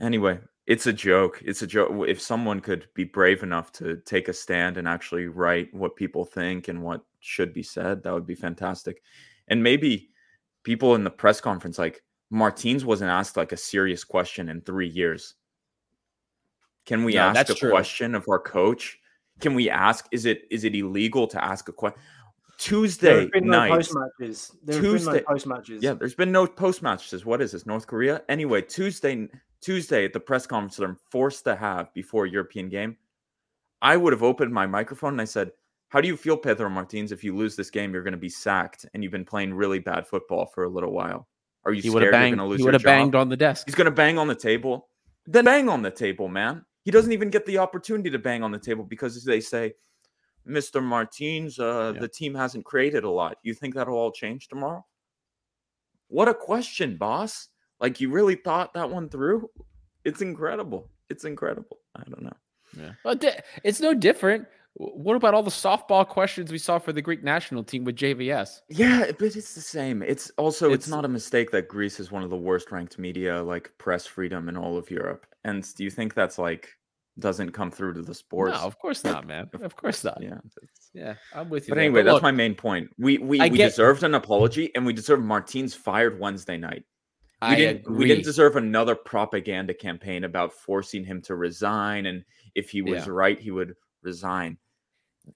Anyway, it's a joke. It's a joke. If someone could be brave enough to take a stand and actually write what people think and what should be said, that would be fantastic. And maybe people in the press conference, like Martins, wasn't asked like a serious question in three years. Can we No, ask a true. question of our coach? Can we ask? Is it is it illegal to ask a question? There Tuesday have been no night. post matches. There been no Tuesday- post matches. Yeah, there's been no post matches. What is this? North Korea? Anyway, Tuesday Tuesday at the press conference that I'm forced to have before a European game, I would have opened my microphone and I said, How do you feel, Pedro Martins? If you lose this game, you're going to be sacked and you've been playing really bad football for a little while. Are you He scared you're going to lose He would have banged on the desk. He's going to bang on the table. Then bang on the table, man. He doesn't even get the opportunity to bang on the table because they say, Mr. Martins, uh, Yeah. the team hasn't created a lot. You think that'll all change tomorrow? What a question, boss. Like you really thought that one through? It's incredible. It's incredible. I don't know. Yeah. Well, di- it's no different. What about all the softball questions we saw for the Greek national team with JVS? Yeah, but it's the same. It's also it's, It's- not a mistake that Greece is one of the worst ranked media, like press freedom in all of Europe. And do you think that's like doesn't come through to the sports? No, of course not, man. Of course not. Yeah. Yeah, I'm with you. But there. anyway, that's look, my main point. We we, I we get- deserved an apology and we deserve Martins fired Wednesday night. We I didn't agree. we didn't deserve another propaganda campaign about forcing him to resign and if he was Yeah. right, he would resign.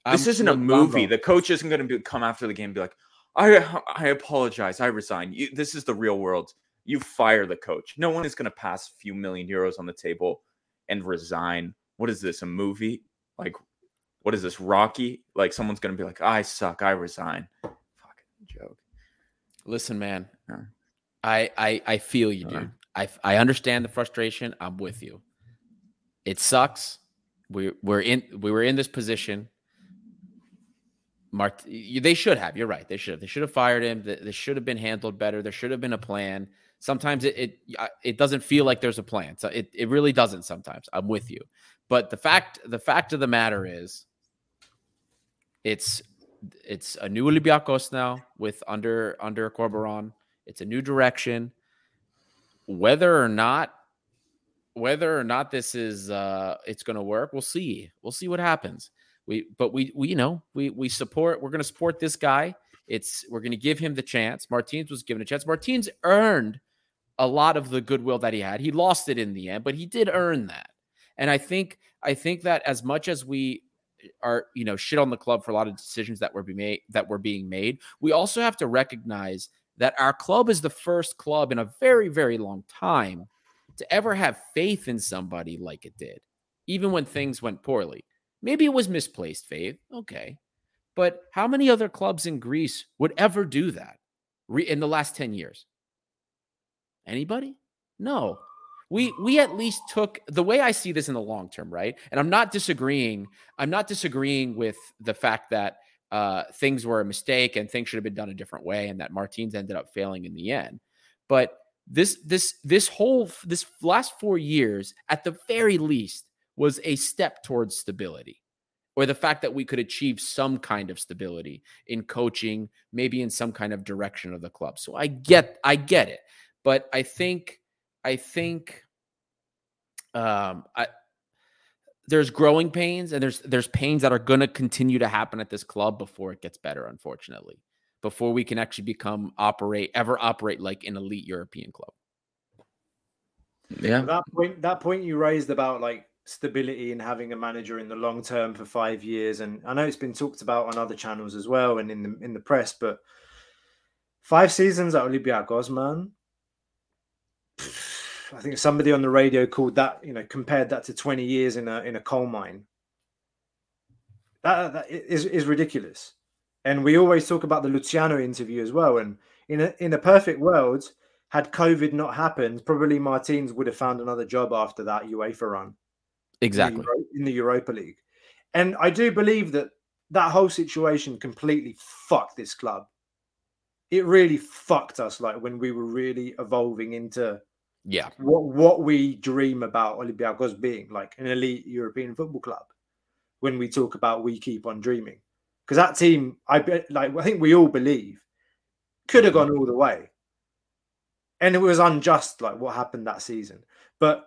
I'm- This isn't a movie. The coach isn't going to be, come after the game and be like, "I I apologize. I resign." You, this is the real world. You fire the coach. No one is going to pass a few million euros on the table and resign. What is this? A movie? Like, what is this? Rocky? Like, someone's going to be like, "I suck. I resign." Fucking joke. Listen, man. I I I feel you, dude. I I understand the frustration. I'm with you. It sucks. We we're in we were in this position. Mart, they should have. You're right. They should have. They should have fired him. This should have been handled better. There should have been a plan. Sometimes it it it doesn't feel like there's a plan. So it it really doesn't. Sometimes I'm with you. But the fact the fact of the matter is, it's it's a new Olympiacos now with under under Corberan. It's a new direction. Whether or not whether or not this is uh it's going to work, we'll see. We'll see what happens. We but we we you know, we we support we're going to support this guy. It's we're going to give him the chance. Martinez was given a chance. Martinez earned a lot of the goodwill that he had. He lost it in the end, but he did earn that. And I think I think that as much as we are you know shit on the club for a lot of decisions that were be made that were being made, we also have to recognize that our club is the first club in a very very long time to ever have faith in somebody like it did, even when things went poorly. Maybe it was misplaced faith, okay, but how many other clubs in Greece would ever do that in the last ten years? Anybody? No. We we at least took the way I see this in the long term, right? And I'm not disagreeing. I'm not disagreeing with the fact that uh, things were a mistake and things should have been done a different way, and that Martins ended up failing in the end. But this this this whole this last four years, at the very least, was a step towards stability, or the fact that we could achieve some kind of stability in coaching, maybe in some kind of direction of the club. So I get I get it, but I think I think um I there's growing pains and there's there's pains that are going to continue to happen at this club before it gets better unfortunately before we can actually become operate ever operate like an elite european club Yeah. That point, that point you raised about like stability and having a manager in the long term for five years, and I know it's been talked about on other channels as well and in the in the press, but five seasons at Olympiacos, man. I think somebody on the radio called that, you know, compared that to 20 years in a in a coal mine. That, that is, is ridiculous. And we always talk about the Luciano interview as well. And in a in a perfect world, had COVID not happened, probably Martins would have found another job after that UEFA run in the exactly Euro- in the Europa League. And I do believe that that whole situation completely fucked this club. It really fucked us, like when we were really evolving into Yeah. what what we dream about Olympiacos being like an elite European football club when we talk about we keep on dreaming. Because that team I bet like I think we all believe could have mm-hmm. gone all the way. And it was unjust like what happened that season. But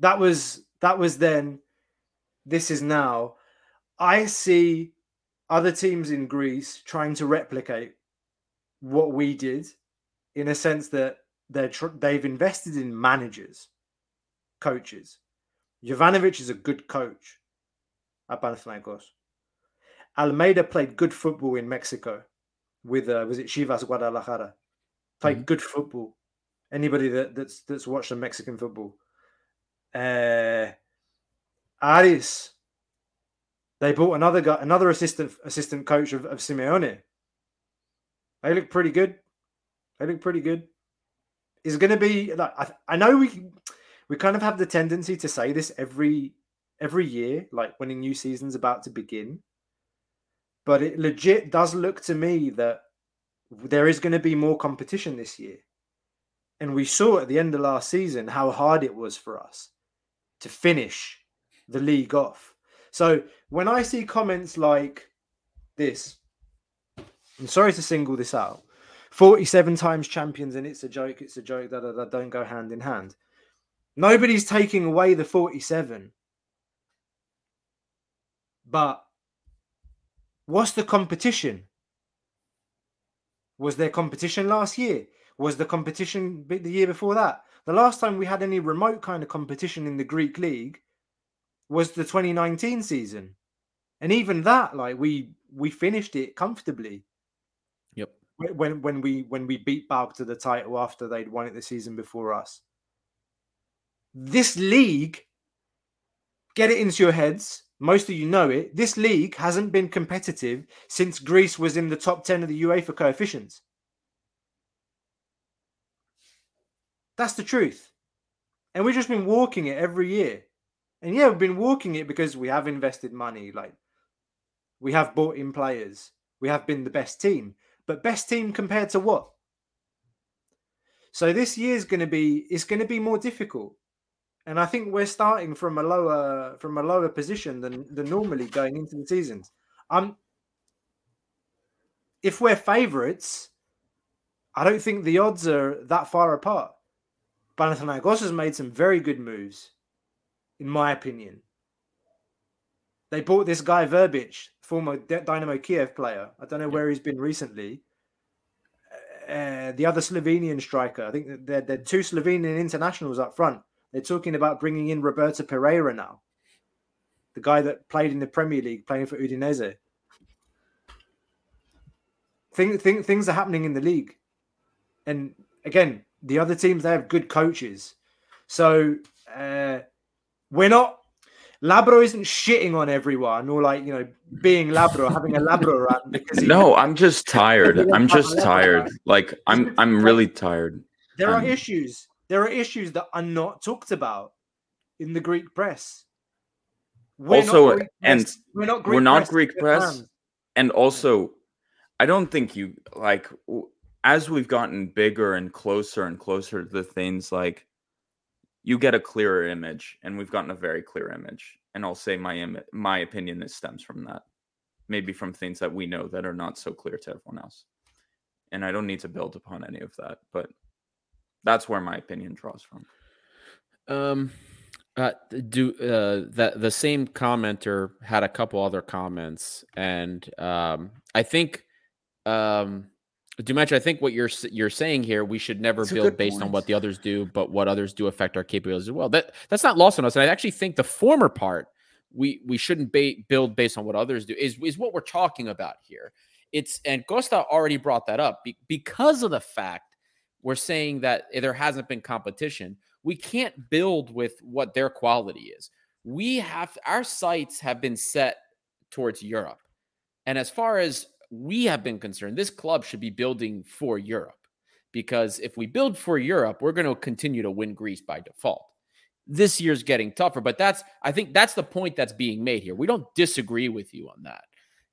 that was that was then this is now. I see other teams in Greece trying to replicate what we did in a sense that they're tr- they've invested in managers, coaches. Jovanovic is a good coach at Panathinaikos. Almeyda played good football in Mexico with uh, was it Chivas Guadalajara? Played good football. Anybody that, that's that's watched the Mexican football, uh, Aris. They bought another guy, another assistant assistant coach of, of Simeone. They look pretty good. They look pretty good. Is going to be like I, I know we we kind of have the tendency to say this every every year, like when a new season's about to begin. But it legit does look to me that there is going to be more competition this year. And we saw at the end of last season how hard it was for us to finish the league off. So when I see comments like this, I'm sorry to single this out 47 times champions and it's a joke, it's a joke, that that don't go hand in hand. Nobody's taking away the 47. But what's the competition? Was there competition last year? Was the competition the year before that? The last time we had any remote kind of competition in the Greek league was the 2019 season. And even that, like we we finished it comfortably. When when we when we beat PAOK to the title after they'd won it the season before us. This league, get it into your heads. Most of you know it. This league hasn't been competitive since Greece was in the top 10 of the UEFA coefficients. That's the truth. And we've just been walking it every year. And yeah, we've been walking it because we have invested money. Like we have bought in players. We have been the best team. But best team compared to what? So this year's going to be it's going to be more difficult. And I think we're starting from a lower from a lower position than than normally going into the seasons. Um if we're favorites, I don't think the odds are that far apart. Panathinaikos has made some very good moves, in my opinion. They bought this guy Verbic, former Dynamo Kiev player. I don't know where he's been recently. Uh, the other Slovenian striker. I think they're, they're two Slovenian internationals up front. They're talking about bringing in Roberto Pereyra now, the guy that played in the Premier League, playing for Udinese. Thing, thing, things are happening in the league, and again, the other teams they have good coaches. So uh, we're not Lambro isn't shitting on everyone or like you know being Lambro, having a Lambro run because No, I'm just tired. I'm just tired. Like I'm I'm really tired. there are Um, issues. There are issues that are not talked about in the Greek press. We're Also, Greek and we're not Greek we're not press Greek press. And also, I don't think you like as we've gotten bigger and closer and closer to the things like you get a clearer image and we've gotten a very clear image and I'll say my Im- my opinion that stems from that. Maybe from things that we know that are not so clear to everyone else. And I don't need to build upon any of that but that's where my opinion draws from. Um, uh, do uh, that the same commenter had a couple other comments, and um, I think, um, Dumetri, I think what you're you're saying here, we should never It's build based on what the others do, but what others do affect our capabilities as well. That that's not lost on us, and I actually think the former part we we shouldn't ba- build based on what others do is is what we're talking about here. It's and Costa already brought that up be, because of the fact we're saying that there hasn't been competition. We can't build with what their quality is. We have our sights have been set towards Europe. And as far as we have been concerned, this club should be building for Europe because if we build for Europe, we're going to continue to win Greece by default. This year's getting tougher, but that's I think that's the point that's being made here. We don't disagree with you on that.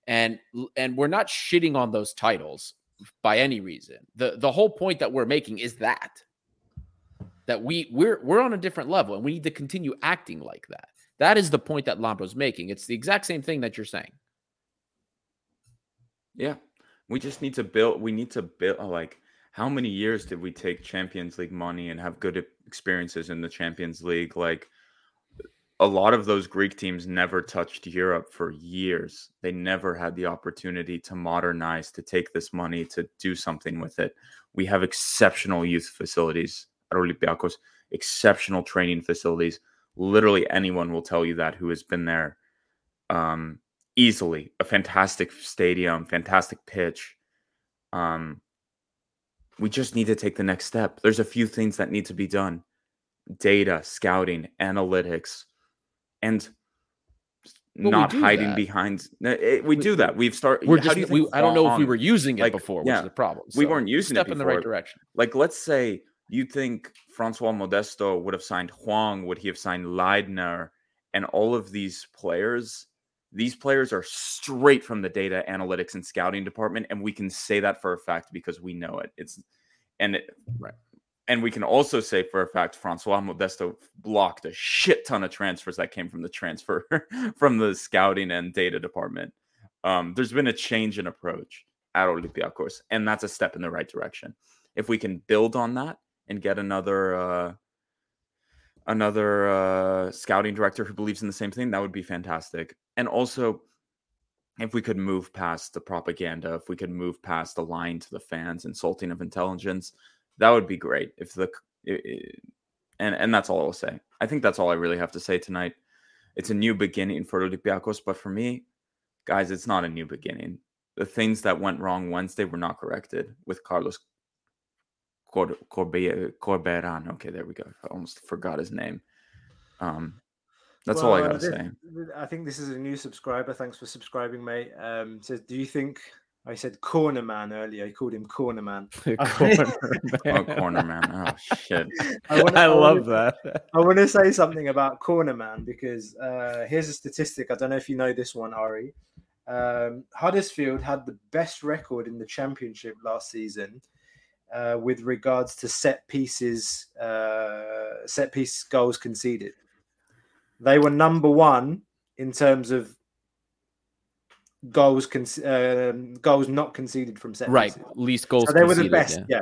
And and we're not shitting on those titles by any reason. The the whole point that we're making is that. that we we're we're on a different level and we need to continue acting like that. That is the point that Lambro's making. It's the exact same thing that you're saying. Yeah. We just need to build we need to build like how many years did we take Champions League money and have good experiences in the Champions League? Like a lot of those Greek teams never touched Europe for years. They never had the opportunity to modernize, to take this money, to do something with it. We have exceptional youth facilities at Olympiacos, exceptional training facilities. Literally anyone will tell you that who has been there. Um, easily a fantastic stadium, fantastic pitch. Um, we just need to take the next step. There's a few things that need to be done data, scouting, analytics, and Well, not hiding that. behind. it- we, do that. We've started. We're how just do we, I don't know if we were using it like, before, which yeah, is the problem. we weren't using step it in the right direction. Like, let's say you think Francois Modesto would have signed Hwang, would he have signed Leidner, and all of these players? These players are straight from the data analytics and scouting department, and we can say that for a fact because we know it. It's and it, Right. and we can also say for a fact Francois Modesto blocked a shit ton of transfers that came from the transfer from the scouting and data department. Um, there's been a change in approach at Olympiacos, and that's a step in the right direction. If we can build on that and get another uh, another uh, scouting director who believes in the same thing, that would be fantastic. And also, if we could move past the propaganda, if we could move past the lying to the fans, insulting of intelligence, that would be great. If the i- i- and and that's all I'll say. I think that's all I really have to say tonight. It's a new beginning for Olympiacos, but for me, guys, it's not a new beginning. The things that went wrong Wednesday were not corrected with Carlos Cor- Corbe- Corberan. Okay, there we go. I almost forgot his name. Um, that's all I gotta this- say. I think this is a new subscriber. Thanks for subscribing, mate. Um, says, do you think I said corner man earlier? I called him corner man. Oh, corner man. Oh shit. I, wanna- I love wanna- that. I want to say something about corner man because uh, here's a statistic. I don't know if you know this one, Ari. Um, Huddersfield had the best record in the championship last season uh, with regards to set pieces, uh, set piece goals conceded. They were number one in terms of goals con- um, goals not conceded from set pieces. Right, pieces. least goals. So they were the best. yeah. Yeah.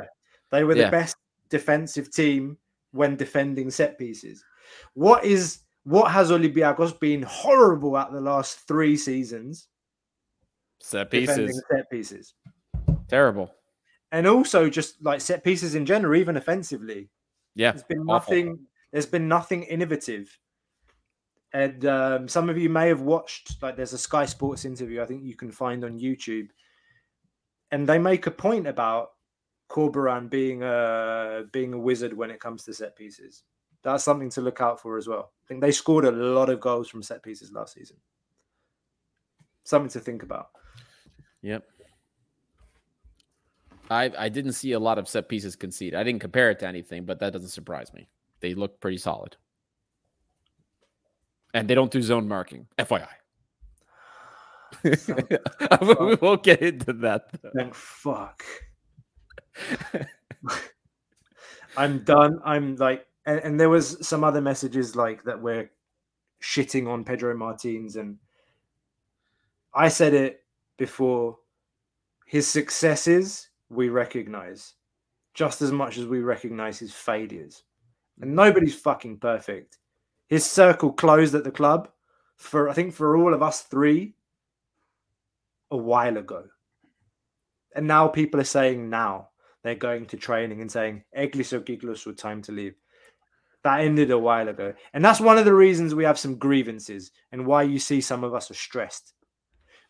They were the Yeah. best defensive team when defending set pieces. What is what has Olympiacos been horrible at the last three seasons Set defending pieces, set pieces, terrible. And also just like set pieces in general, even offensively. Yeah, There's been awful. nothing. There's been nothing innovative. And um, some of you may have watched, like, there's a Sky Sports interview I think you can find on YouTube, and they make a point about Corberan being a being a wizard when it comes to set pieces. That's something to look out for as well. I think they scored a lot of goals from set pieces last season. Something to think about. Yep. I I didn't see a lot of set pieces conceded. I didn't compare it to anything, but that doesn't surprise me. They look pretty solid. And they don't do zone marking. FYI. we won't get into that. though. Thank fuck. I'm done. I'm like, and, and there was some other messages like that we're shitting on Pedro Martins, and I said it before. His successes we recognize just as much as we recognize his failures, and mm. nobody's fucking perfect. His circle closed at the club for I think for all of us three a while ago. And now people are saying now they're going to training and saying Eglis or Giglos with time to leave. That ended a while ago. And that's one of the reasons we have some grievances and why you see some of us are stressed.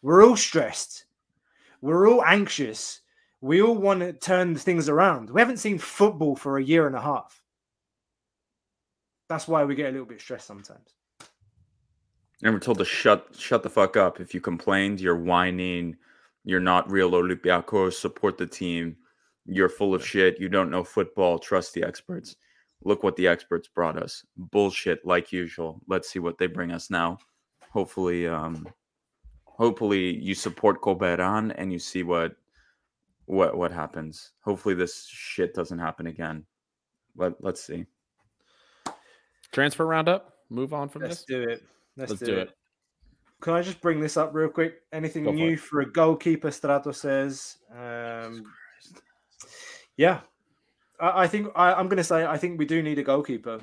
We're all stressed. We're all anxious. We all want to turn things around. We haven't seen football for a year and a half. That's why we get a little bit stressed sometimes. And we're told to shut shut the fuck up. If you complained, you're whining, you're not real Olympiacos, support the team. You're full of shit. You don't know football. Trust the experts. Look what the experts brought us. Bullshit like usual. Let's see what they bring us now. Hopefully, um hopefully you support Corberan and you see what what what happens. Hopefully this shit doesn't happen again. Let let's see. Transfer roundup. Move on from this. Let's this. do it. Let's, Let's do, do it. it. Can I just bring this up real quick? Anything Go new it. for a goalkeeper? Strato says. Um, yeah, I, I think I, I'm going to say I think we do need a goalkeeper.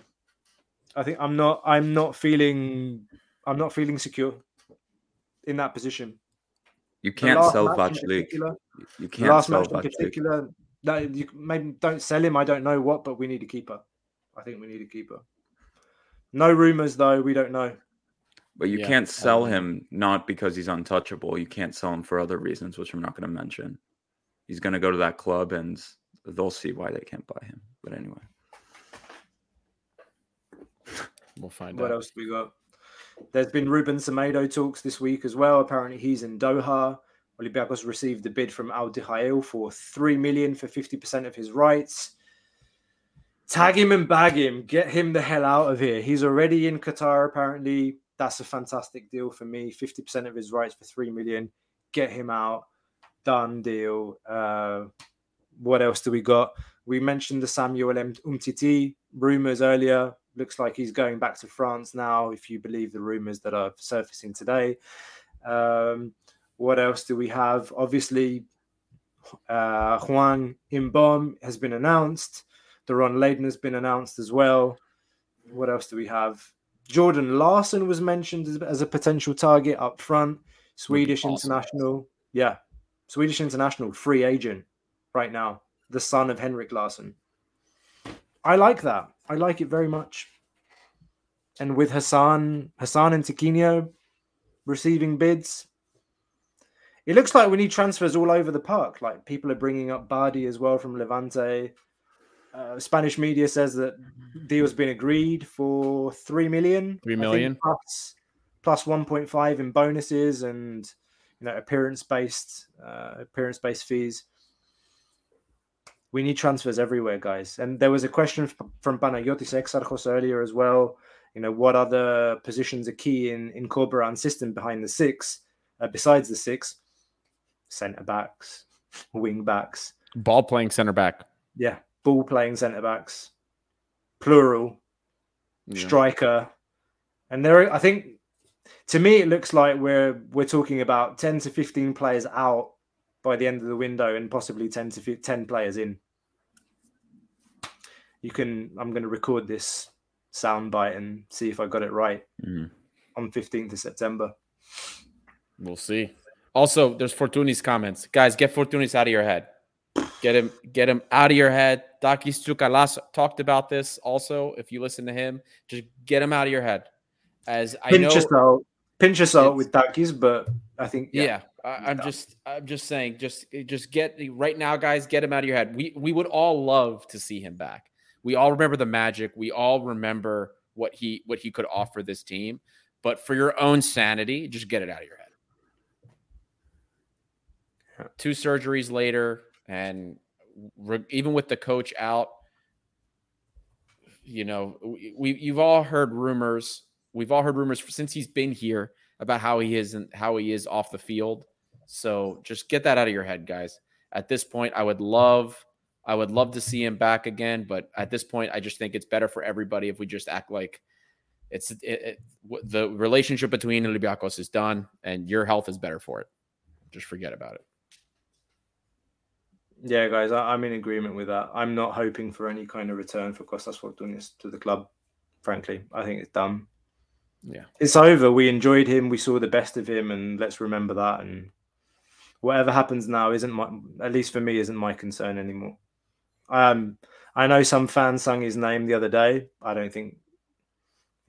I think I'm not. I'm not feeling. I'm not feeling secure in that position. You can't sell match in Vaclík. particular- You can't last sell match in particular. No, you maybe don't sell him. I don't know what, but we need a keeper. I think we need a keeper. No rumors though. We don't know. But you Yeah, can't sell agree. him not because he's untouchable. You can't sell him for other reasons, which I'm not going to mention. He's going to go to that club, and they'll see why they can't buy him. But anyway, We'll find What out. What else do we got? There's been Ruben Semedo talks this week as well. Apparently, he's in Doha. Olympiacos received a bid from Al Duhail for three million for fifty percent of his rights. Tag him and bag him. Get him the hell out of here. He's already in Qatar. Apparently, that's a fantastic deal for me. Fifty percent of his rights for three million. Get him out. Done deal. Uh, what else do we got? We mentioned the Samuel M- Umtiti rumors earlier. Looks like he's going back to France now, if you believe the rumors that are surfacing today. Um, what else do we have? Obviously, uh, Hwang In-beom has been announced. Doron Leidner has been announced as well. What else do we have? Jordan Larsson was mentioned as, as a potential target up front. Swedish awesome. international. Yeah. Swedish international, free agent right now. The son of Henrik Larsson. I like that. I like it very much. And with Hassan, Hassan and Tiquinho receiving bids, it looks like we need transfers all over the park. Like people are bringing up Bardhi as well from Levante. Uh, Spanish media says that deal's been agreed for three million. Three million? plus plus one point five in bonuses and you know appearance based uh, appearance based fees. We need transfers everywhere, guys. And there was a question from Panayotis Exarchos earlier as well. You know, what other positions are key in in Corberan's system behind the six, uh, besides the six? Centre backs, wing backs, Ball playing center back. yeah, ball playing centre backs, plural, Yeah. striker, and there. I think to me it looks like we're we're talking about ten to fifteen players out by the end of the window, and possibly ten to ten players in. You can. I'm going to record this soundbite and see if I got it right Mhm. on 15th of September. We'll see. Also, there's Fortounis comments. Guys, get Fortounis out of your head. Get him, get him out of your head. Takis Tsoukalas talked about this also. If you listen to him, just get him out of your head. As I Pinch know, salt, pinch salt with Takis, but I think yeah, yeah, I, I'm just, I'm just saying, just, just get right now, guys. Get him out of your head. We, we would all love to see him back. We all remember the magic. We all remember what he, what he could offer this team. But for your own sanity, just get it out of your head. Two surgeries later, and re- even with the coach out, you know, we, we you've all heard rumors. We've all heard rumors since he's been here about how he is and how he is off the field. So just get that out of your head, guys. At this point, I would love, I would love to see him back again. But at this point, I just think it's better for everybody if we just act like it's it, it, the relationship between Olympiacos is done, and your health is better for it. Just forget about it. Yeah, guys, I, I'm in agreement with that. I'm not hoping for any kind of return for Costas Fortounis to the club. Frankly, I think it's done. Yeah. It's over. We enjoyed him. We saw the best of him, and let's remember that. And whatever happens now isn't my, at least for me, isn't my concern anymore. Um, I know some fans sung his name the other day. I don't think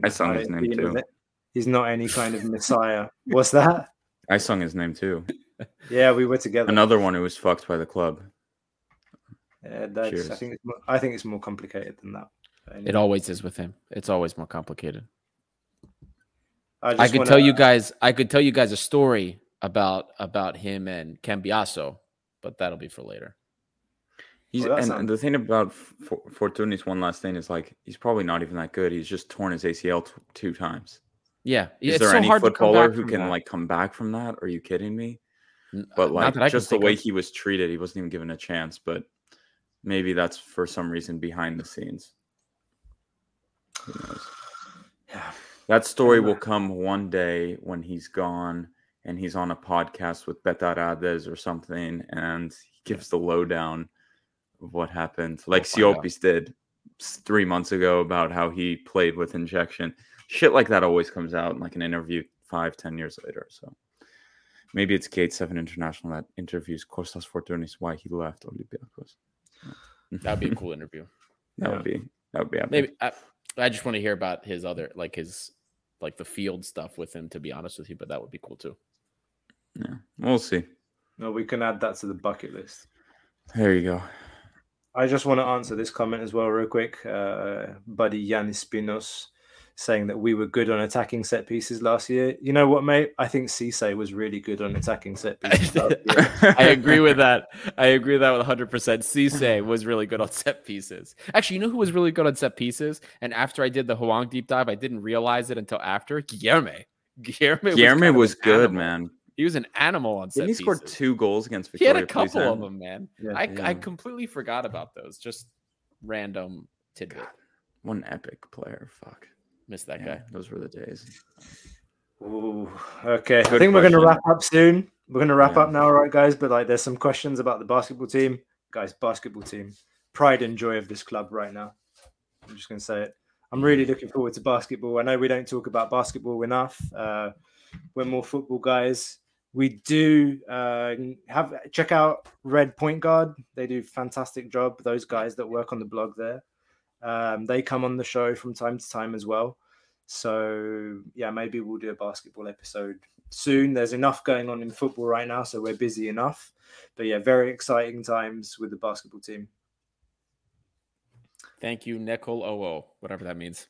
I sung his don't name think too. He's not any kind of messiah. What's that? I sung his name too. Yeah, we were together. Another one who was fucked by the club. Yeah, that's, I think it's more, I think it's more complicated than that. It always is with him. It's always more complicated. I, I could wanna- tell you guys. I could tell you guys a story about about him and Cambiaso, but that'll be for later. He's Well, and, sounds- and the thing about For- Fortounis, one last thing is like he's probably not even that good. He's just torn his ACL t- two times. Yeah, Is it's there so any hard footballer who can that. like come back from that? Are you kidding me? Uh, But like that just the way of. he was treated, he wasn't even given a chance. But maybe that's for some reason behind the scenes. Who knows? That story will come one day when he's gone and he's on a podcast with Betarades or something and he gives the lowdown of what happened. Oh like find out. Siopis did three months ago about how he played with injection. Shit like that always comes out in like an interview five, ten years later. So maybe it's Gate 7 International that interviews Kostas Fortounis why he left Olympiacos. That would be a cool interview. That would be that would be epic. Maybe I, I just want to hear about his other like his like the field stuff with him. To be honest with you, but that would be cool too. Yeah, we'll see. No, we can add that to the bucket list. There you go. I just want to answer this comment as well, real quick. Uh, buddy Yanis Spinos saying that we were good on attacking set pieces last year. You know what, mate? I think Cisse was really good on attacking set pieces. last year. I agree with that. I agree with that with 100%. Cisse was really good on set pieces. Actually, you know who was really good on set pieces? And after I did the Hwang deep dive, I didn't realize it until after. Guilherme. Guilherme, Guillermo kind of was good, animal. man. He was an animal on set Didn't he score pieces. two goals against Victoria. He Victoria? had a couple of them, man. Yeah. I, I completely forgot about those. Just random tidbit. What an epic player. Fuck. Missed that Yeah, guy. those were the days. Ooh, okay. I Good think we're going to wrap up soon. We're going to wrap Yeah. up now, all right, guys? But like, there's some questions about the basketball team, guys. Basketball team, pride and joy of this club right now. I'm just going to say it. I'm really looking forward to basketball. I know we don't talk about basketball enough. Uh, we're more football guys. We do uh, have check out Red Point Guard. They do fantastic job. Those guys that work on the blog there, um, they come on the show from time to time as well. So yeah, maybe we'll do a basketball episode soon. There's enough going on in football right now, so we're busy enough. But yeah, very exciting times with the basketball team. Thank you, Nicole Oo, whatever that means.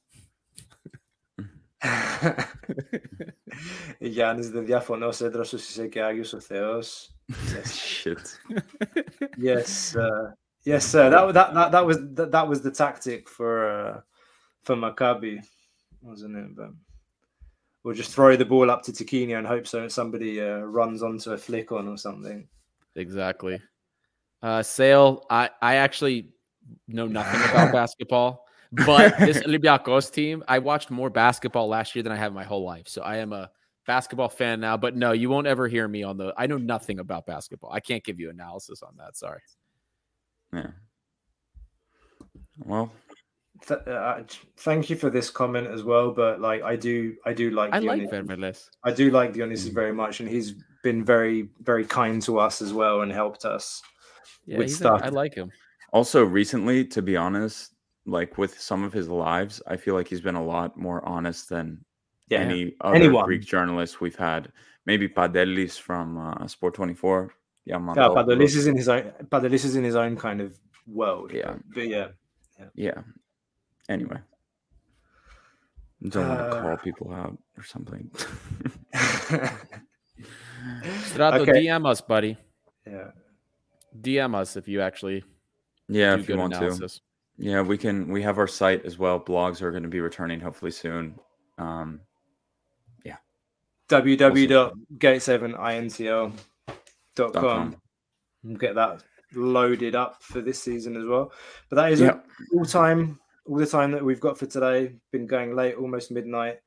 Γιάννης δεν διαφωνώ, έδρασος είσαι και Άγιος ο Θεός. Shit. Yes, uh, yes, sir. That, that that that was that, that was the tactic for uh, for Maccabi, wasn't it? But we'll just throw the ball up to Tiquinho and hope so somebody uh, runs onto a flick on or something. Exactly. Uh, Sale, I, I actually know nothing about basketball, but this Olympiacos team, I watched more basketball last year than I have my whole life. So I am a basketball fan now. But no, you won't ever hear me on the. I know nothing about basketball. I can't give you analysis on that. Sorry. Yeah. Well, Th- uh, thank you for this comment as well. But like, I do, I do like, I like Dionys- Vermeles. I do like Dionysus very much, and he's been very, very kind to us as well and helped us Yeah, with stuff. I like him. also recently, to be honest, like with some of his lives, I feel like he's been a lot more honest than Yeah, any other Anyone. Greek journalist we've had. Maybe Padelis from uh, Sport 24. Yeah, yeah, Padelis is in his own. Padelis is in his own kind of world. Yeah. but, but yeah, Yeah. Anyway. Don't want to Uh, call people out or something. Strato, Okay. DM us, buddy. yeah. DM us if you actually yeah, do if you want analysis. to. Yeah, we can. We have our site as well. Blogs are going to be returning hopefully soon. Um, www.gate7intl.com. com. We'll get that loaded up for this season as well. But that is Yeah. all time, all the time that we've got for today. Been going late, almost midnight.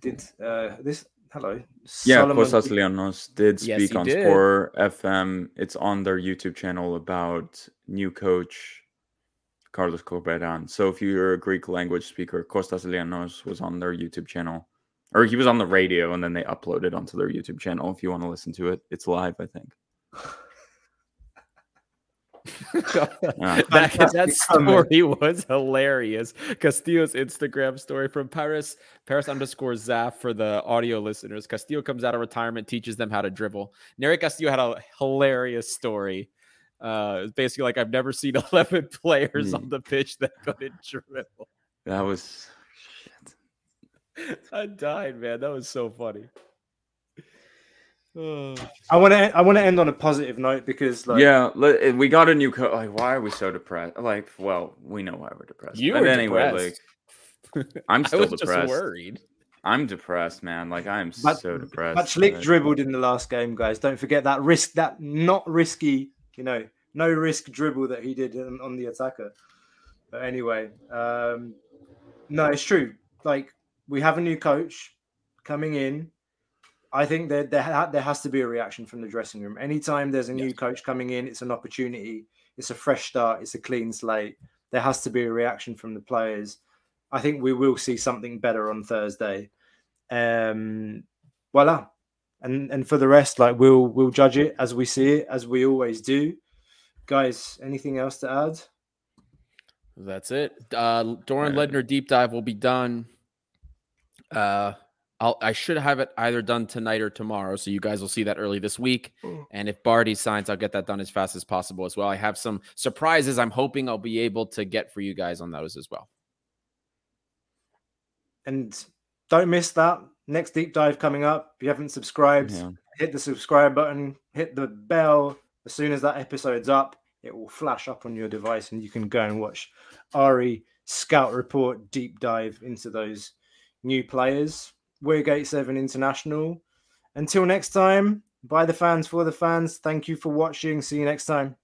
Did uh, this? Hello. Yeah, Solomon- Kostas Leonos did speak he on did. Sport FM. It's on their YouTube channel about new coach Carlos Corberan. So if you're a Greek language speaker, Kostas Leonos was on their YouTube channel. Or he was on the radio and then they uploaded onto their YouTube channel if you want to listen to it. It's live, I think. Yeah. that, that story was hilarious. Castillo's Instagram story from Paris, Paris underscore Zaf for the audio listeners. Castillo comes out of retirement, teaches them how to dribble. Neri Castillo had a hilarious story. Uh, it's basically like I've never seen 11 players Hmm. on the pitch that couldn't dribble. That was shit. I died, man. That was so funny. Oh. I want to. I want to end on a positive note because, like, yeah, eh, we got a new coach. Like, why are we so depressed? Like, well, we know why we're depressed. You but anyway, depressed. like, I'm I still was depressed. just worried. I'm depressed, man. Like, I'm But- so depressed. But Schlick dribbled in the last game, guys. Don't forget that risk, that not risky, you know, no risk dribble that he did on, on the attacker. But anyway, um, no, it's true. Like we have a new coach coming in. I think that there, ha- there has to be a reaction from the dressing room. Anytime there's a new coach coming in, it's an opportunity. It's a fresh start. It's a clean slate. There has to be a reaction from the players. I think we will see something better on Thursday. Um, voila. And and for the rest, like we'll we'll judge it as we see it, as we always do. Guys, anything else to add? That's it. Uh, Doron Right. Leidner deep dive will be done. Uh, I'll, I should have it either done tonight or tomorrow, so you guys will see that early this week. And if Bardhi signs, I'll get that done as fast as possible as well. I have some surprises. I'm hoping I'll be able to get for you guys on those as well. And don't miss that next deep dive coming up. If you haven't subscribed, Yeah. hit the subscribe button, hit the bell. As soon as that episode's up, it will flash up on your device and you can go and watch Ari Scout Report deep dive into those new players. We're Gate 7 International. Until next time, by the fans, for the fans, thank you for watching. See you next time.